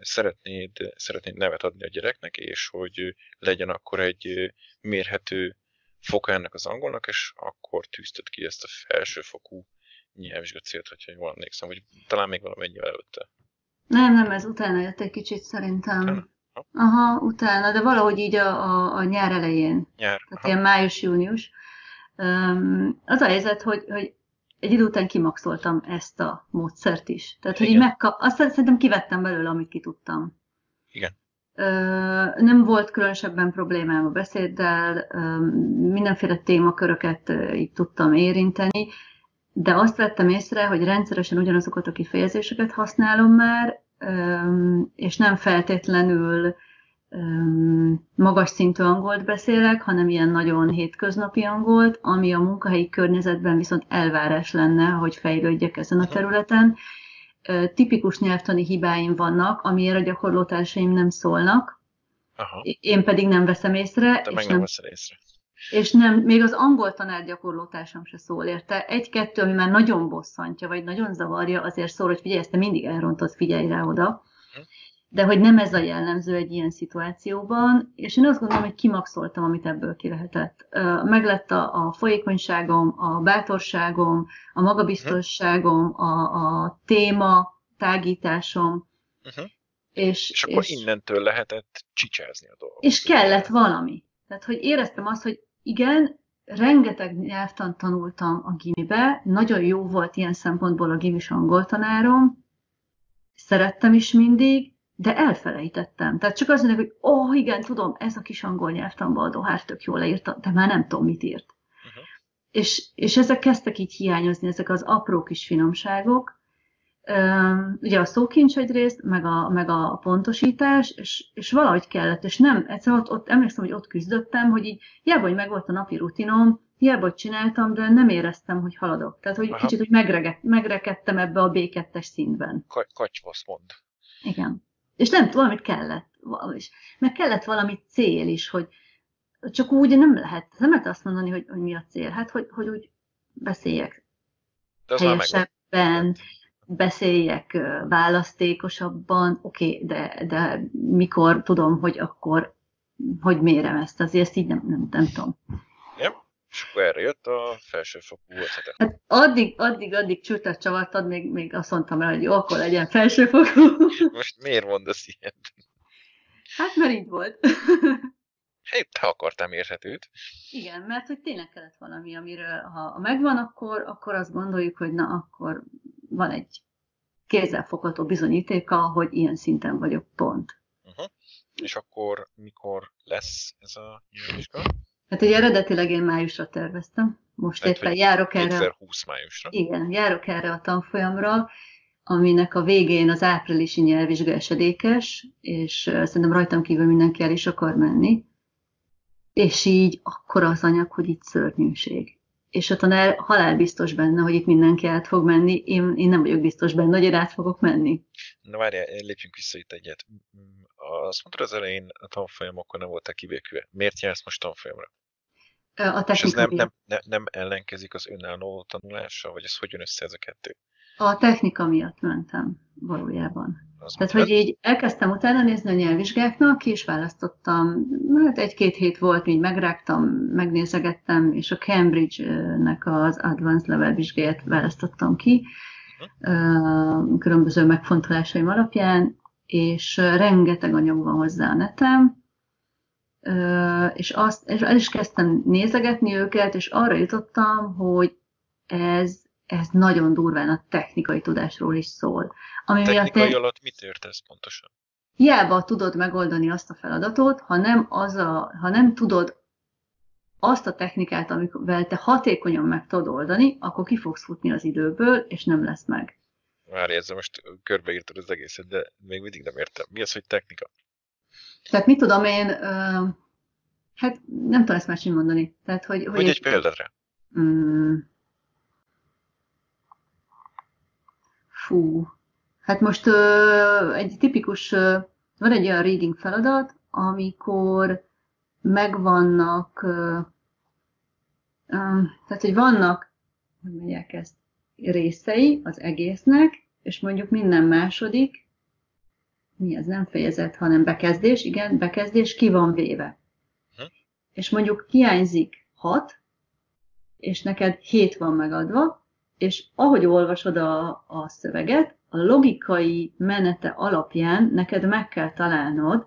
A: szeretnéd, szeretnéd nevet adni a gyereknek, és hogy legyen akkor egy mérhető foka ennek az angolnak, és akkor tűzted ki ezt a felsőfokú nyelvvizsga célt, hogyha jól emlékszem, vagy talán még valamennyivel előtte.
B: Nem, nem, ez utána jött egy kicsit szerintem. Aha, utána, de valahogy így a, a, a nyár elején.
A: Nyár.
B: Tehát ilyen május-június. Az a helyzet, hogy, hogy egy idő után kimaxoltam ezt a módszert is. Tehát, hogy így azt szerintem kivettem belőle, amit ki tudtam.
A: Igen.
B: Nem volt különösebben problémám a beszéddel, mindenféle témaköröket így tudtam érinteni, de azt vettem észre, hogy rendszeresen ugyanazokat a kifejezéseket használom már, és nem feltétlenül magas szintű angolt beszélek, hanem ilyen nagyon hétköznapi angolt, ami a munkahelyi környezetben viszont elvárás lenne, hogy fejlődjek ezen a területen. Tipikus nyelvtani hibáim vannak, amiért a gyakorlótársaim nem szólnak, Aha. én pedig nem veszem észre.
A: Te és meg nem, nem észre.
B: És nem, még az angol tanár gyakorlótársam se szól érte. Egy-kettő, ami már nagyon bosszantja, vagy nagyon zavarja, azért szól, hogy figyelj, ezt te mindig elrontott, figyelj rá oda de hogy nem ez a jellemző egy ilyen szituációban, és én azt gondolom, hogy kimaxoltam, amit ebből ki lehetett. Meglett a, a folyékonyságom, a bátorságom, a magabiztosságom, a, a téma, tágításom, uh-huh. és,
A: és akkor és, innentől lehetett csicsázni a dolgot.
B: És kellett valami. Tehát, hogy éreztem azt, hogy igen, rengeteg nyelvtant tanultam a gimibe, nagyon jó volt ilyen szempontból a gimis angol tanárom, szerettem is mindig, de elfelejtettem. Tehát csak azt mondják, hogy ó, oh, igen, tudom, ez a kis angol nyelvtanban a Dohár tök jól leírta, de már nem tudom, mit írt. Uh-huh. És, és ezek kezdtek így hiányozni, ezek az apró kis finomságok. Ugye a szókincs egyrészt, meg a, meg a pontosítás, és, és valahogy kellett, és nem, egyszerűen ott, ott emlékszem, hogy ott küzdöttem, hogy így hiába, hogy megvolt a napi rutinom, hiába, hogy csináltam, de nem éreztem, hogy haladok. Tehát, hogy Aha. kicsit hogy megrekedtem ebbe a B2-es szintben.
A: Kacsvasz mond.
B: Igen. És nem tudom, amit kellett. És meg kellett valami cél is, hogy csak úgy nem lehet, nem lehet azt mondani, hogy, hogy mi a cél. Hát, hogy, hogy úgy beszéljek De helyesebben, beszéljek választékosabban, oké, okay, de, de mikor tudom, hogy akkor hogy mérem ezt, azért ezt így nem, nem, nem tudom.
A: És akkor erre jött a felsőfokú ötlete.
B: Hát addig, addig, addig csútát csavartad, még, még azt mondtam rá, hogy jó, akkor legyen felsőfokú.
A: Most miért mondasz ilyet?
B: Hát, mert így volt.
A: Hát, te akartam érhetőt.
B: Igen, mert hogy tényleg kellett valami, amiről ha megvan, akkor, akkor azt gondoljuk, hogy na, akkor van egy kézzelfogható bizonyítéka, hogy ilyen szinten vagyok pont.
A: Uh-huh. És akkor mikor lesz ez a vizsga?
B: Hát ugye eredetileg én májusra terveztem. Most Tehát, éppen járok erre.
A: 2020 májusra.
B: Igen, járok erre a tanfolyamra, aminek a végén az áprilisi nyelvvizsga esedékes, és szerintem rajtam kívül mindenki el is akar menni. És így akkor az anyag, hogy itt szörnyűség. És a tanár halálbiztos benne, hogy itt mindenki át fog menni, én, én nem vagyok biztos benne, hogy én át fogok menni.
A: Na várjál, lépjünk vissza itt egyet. Azt mondtad az elején a tanfolyamokon nem voltak kibékülve. Miért jársz most tanfolyamra?
B: A
A: És ez nem, nem, nem, nem ellenkezik az önálló tanulással, vagy ez hogy jön össze ez a kettő?
B: A technika miatt mentem valójában. Az Tehát, hogy így elkezdtem utána nézni a nyelvvizsgáknak, ki is választottam, hát egy-két hét volt, így megrágtam, megnézegettem, és a Cambridge-nek az Advanced Level vizsgáját választottam ki, uh-huh. különböző megfontolásaim alapján, és rengeteg anyag van hozzá a netem, és, azt, és el is kezdtem nézegetni őket, és arra jutottam, hogy ez, ez nagyon durván a technikai tudásról is szól.
A: Ami technikai miatt alatt mit értesz pontosan?
B: Hiába tudod megoldani azt a feladatot, ha nem, az a, ha nem tudod azt a technikát, amivel te hatékonyan meg tudod oldani, akkor ki fogsz futni az időből, és nem lesz meg.
A: Várj, ezzel most körbeírtad az egészet, de még mindig nem értem. Mi az, hogy technika?
B: Tehát mit tudom én, uh, hát nem tudom ezt máshogy mondani. Tehát, hogy,
A: hogy, hogy egy példatre.
B: Mm, fú, hát most uh, egy tipikus, uh, van egy olyan reading feladat, amikor megvannak, uh, uh, tehát, hogy vannak, hogy mondják ezt, részei az egésznek, és mondjuk minden második mi ez nem fejezet, hanem bekezdés, igen, bekezdés ki van véve. Hm. És mondjuk hiányzik hat, és neked hét van megadva, és ahogy olvasod a, a szöveget, a logikai menete alapján neked meg kell találnod,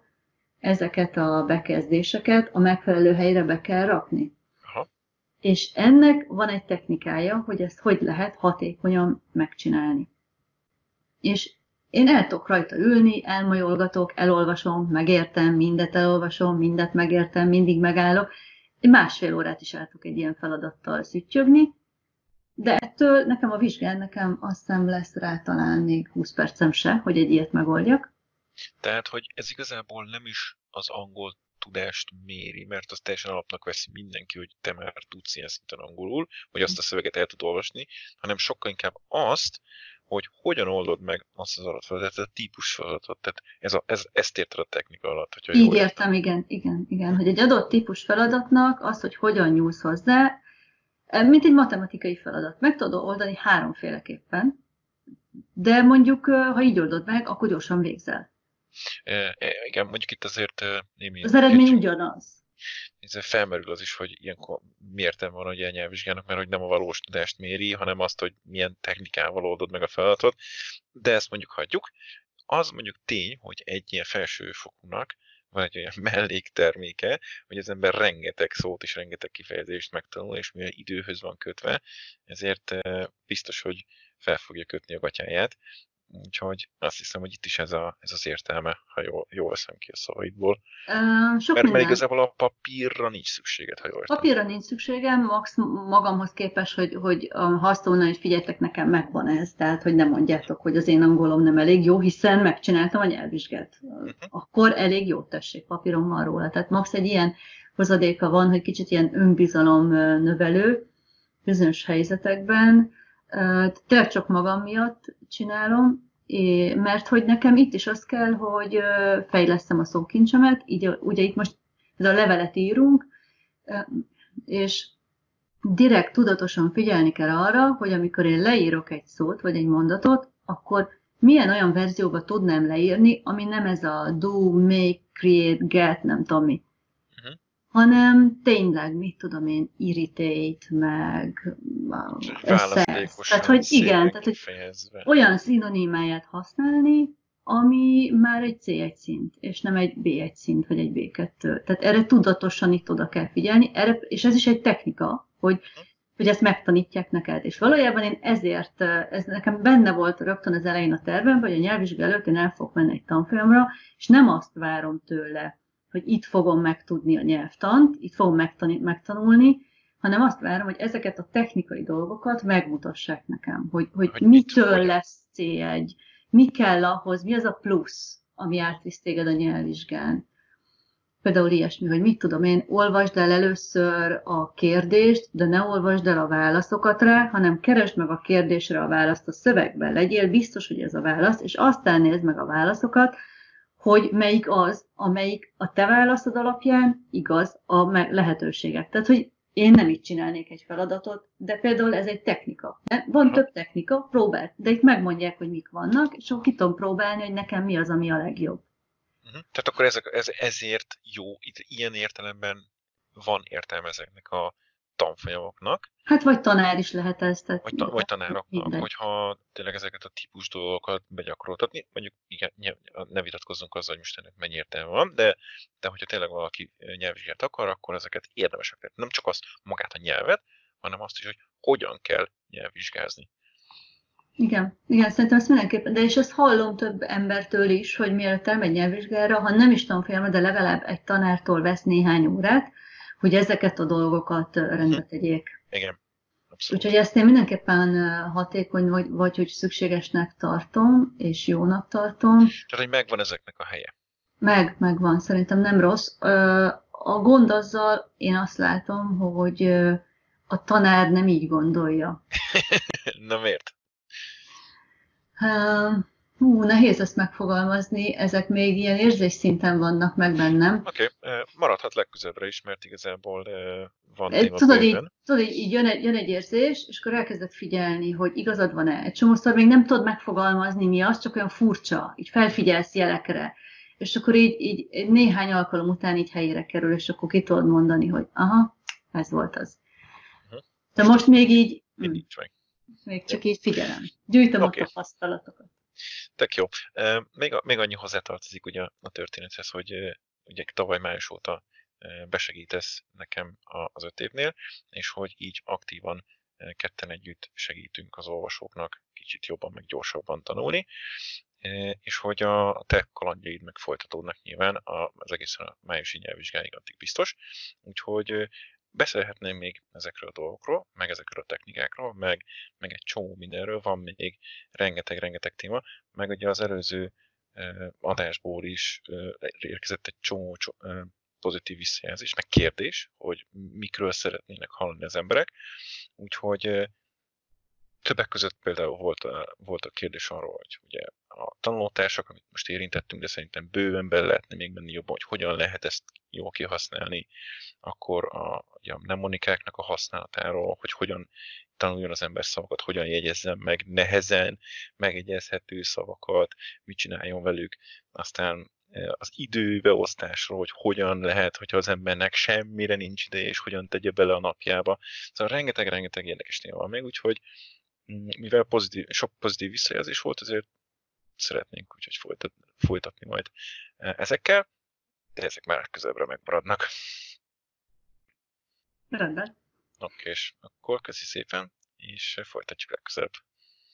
B: ezeket a bekezdéseket a megfelelő helyre be kell rakni.
A: Aha.
B: És ennek van egy technikája, hogy ezt hogy lehet hatékonyan megcsinálni. És én el tudok rajta ülni, elmajolgatok, elolvasom, megértem, mindet elolvasom, mindet megértem, mindig megállok. Én másfél órát is el tudok egy ilyen feladattal szüttyögni, de ettől nekem a vizsgán, nekem azt hiszem lesz rá talán még 20 percem se, hogy egy ilyet megoldjak.
A: Tehát, hogy ez igazából nem is az angol tudást méri, mert az teljesen alapnak veszi mindenki, hogy te már tudsz ilyen szinten angolul, vagy azt a szöveget el tud olvasni, hanem sokkal inkább azt, hogy hogyan oldod meg azt az adatfeladatot, a típus feladatot. Tehát ez a, ez, ezt érted a technika alatt. Hogyha
B: Így értem, értem, igen, igen, igen, hogy egy adott típus feladatnak az, hogy hogyan nyúlsz hozzá, mint egy matematikai feladat. Meg tudod oldani háromféleképpen, de mondjuk, ha így oldod meg, akkor gyorsan végzel.
A: E, igen, mondjuk itt azért
B: némi... Az eredmény ugyanaz.
A: Ez felmerül az is, hogy ilyenkor miért nem van a nyelvvizsgának, mert hogy nem a valós tudást méri, hanem azt, hogy milyen technikával oldod meg a feladatot, de ezt mondjuk hagyjuk. Az mondjuk tény, hogy egy ilyen felsőfokúnak van egy olyan <laughs> mellékterméke, hogy az ember rengeteg szót és rengeteg kifejezést megtanul, és mivel időhöz van kötve, ezért biztos, hogy fel fogja kötni a gatyáját, Úgyhogy azt hiszem, hogy itt is ez, a, ez az értelme, ha jól, jól veszem ki a szavaidból.
B: Uh, sok
A: mert, mert igazából a papírra nincs szükséged, ha jól értem.
B: Papírra nincs szükségem, max magamhoz képes, hogy, hogy ha azt volna, hogy figyeljetek, nekem megvan ez, tehát hogy nem mondjátok, hogy az én angolom nem elég jó, hiszen megcsináltam a nyelvvizsgát. Uh-huh. Akkor elég jó, tessék, papírom van róla. Tehát max egy ilyen hozadéka van, hogy kicsit ilyen önbizalom növelő bizonyos helyzetekben, tényleg csak magam miatt csinálom, mert hogy nekem itt is az kell, hogy fejlesztem a szókincsemet, így ugye itt most ez a levelet írunk, és direkt tudatosan figyelni kell arra, hogy amikor én leírok egy szót, vagy egy mondatot, akkor milyen olyan verzióba tudnám leírni, ami nem ez a do, make, create, get, nem tudom mi hanem tényleg, mit tudom én, irritate, meg
A: összesz.
B: Tehát, hogy igen, tehát, hogy olyan szinonimáját használni, ami már egy C1 szint, és nem egy B1 szint, vagy egy B2. Tehát erre tudatosan itt oda kell figyelni, erre, és ez is egy technika, hogy, hogy ezt megtanítják neked. És valójában én ezért, ez nekem benne volt rögtön az elején a tervemben, hogy a nyelvvizsga előtt én el fogok menni egy tanfolyamra, és nem azt várom tőle, hogy itt fogom megtudni a nyelvtant, itt fogom megtanulni, hanem azt várom, hogy ezeket a technikai dolgokat megmutassák nekem, hogy, hogy, hogy mitől mit, lesz C1, mi kell ahhoz, mi az a plusz, ami átvisz téged a nyelvvizsgán. Például ilyesmi, hogy mit tudom én, olvasd el először a kérdést, de ne olvasd el a válaszokat rá, hanem keresd meg a kérdésre a választ a szövegben. Legyél biztos, hogy ez a válasz, és aztán nézd meg a válaszokat, hogy melyik az, amelyik a te válaszod alapján igaz a lehetőségek. Tehát, hogy én nem így csinálnék egy feladatot, de például ez egy technika. Van több technika, próbáld, de itt megmondják, hogy mik vannak, és akkor ki tudom próbálni, hogy nekem mi az, ami a legjobb.
A: Uh-huh. Tehát akkor ezek, ez, ezért jó, itt ilyen értelemben van értelme ezeknek a tanfolyamoknak.
B: Hát vagy tanár is lehet ez. Tehát
A: vagy, ta, vagy tanároknak, hogyha tényleg ezeket a típus dolgokat begyakoroltatni, mondjuk igen, ne vitatkozzunk azzal, hogy most ennek mennyi értelme van, de, de hogyha tényleg valaki nyelvvizsgát akar, akkor ezeket érdemesek tenni. Nem csak azt magát a nyelvet, hanem azt is, hogy hogyan kell nyelvvizsgázni.
B: Igen, igen, szerintem ezt mindenképpen, de és ezt hallom több embertől is, hogy mielőtt elmegy nyelvvizsgára, ha nem is tanfolyamra, de legalább egy tanártól vesz néhány órát, hogy ezeket a dolgokat rendbe hm. tegyék.
A: Igen. Abszolút.
B: Úgyhogy ezt én mindenképpen hatékony, vagy, vagy hogy szükségesnek tartom, és jónak tartom.
A: Tehát, hogy megvan ezeknek a helye.
B: Meg, megvan. Szerintem nem rossz. A gond azzal, én azt látom, hogy a tanár nem így gondolja. <laughs>
A: Na miért?
B: Hú, nehéz ezt megfogalmazni, ezek még ilyen érzésszinten vannak meg bennem.
A: Oké, okay. maradhat legközelebbre is, mert igazából van
B: téma Tudod, így, tudod így, így jön, egy, jön egy érzés, és akkor elkezded figyelni, hogy igazad van-e. Egy csomószor még nem tudod megfogalmazni, mi az, csak olyan furcsa, így felfigyelsz jelekre. És akkor így, így néhány alkalom után így helyére kerül, és akkor ki tudod mondani, hogy aha, ez volt az. Uh-huh. De most még így...
A: Nincs meg.
B: Még csak így figyelem. Gyűjtöm okay. a tapasztalatokat.
A: Tök jó. Még, még annyi hozzátartozik ugye a történethez, hogy ugye tavaly május óta besegítesz nekem az öt évnél, és hogy így aktívan ketten együtt segítünk az olvasóknak kicsit jobban, meg gyorsabban tanulni, és hogy a te kalandjaid meg folytatódnak nyilván az egészen a májusi nyelvvizsgáig addig biztos, úgyhogy beszélhetném még ezekről a dolgokról, meg ezekről a technikákról, meg, meg egy csomó mindenről, van még rengeteg-rengeteg téma, meg ugye az előző adásból is érkezett egy csomó pozitív visszajelzés, meg kérdés, hogy mikről szeretnének hallani az emberek. Úgyhogy többek között például volt a, volt a kérdés arról, hogy ugye a tanulótársak, amit most érintettünk, de szerintem bőven bele lehetne még menni jobban, hogy hogyan lehet ezt jól kihasználni, akkor a, ugye a mnemonikáknak a használatáról, hogy hogyan tanuljon az ember szavakat, hogyan jegyezzen meg nehezen megegyezhető szavakat, mit csináljon velük, aztán az időbeosztásról, hogy hogyan lehet, hogyha az embernek semmire nincs ide, és hogyan tegye bele a napjába. Szóval rengeteg-rengeteg érdekes téma van még, úgyhogy mm, mivel pozitív, sok pozitív visszajelzés volt, ezért szeretnénk úgyhogy folytatni, folytatni majd ezekkel, de ezek már közelbre megmaradnak.
B: Rendben.
A: Oké, és akkor köszi szépen, és folytatjuk legközelebb.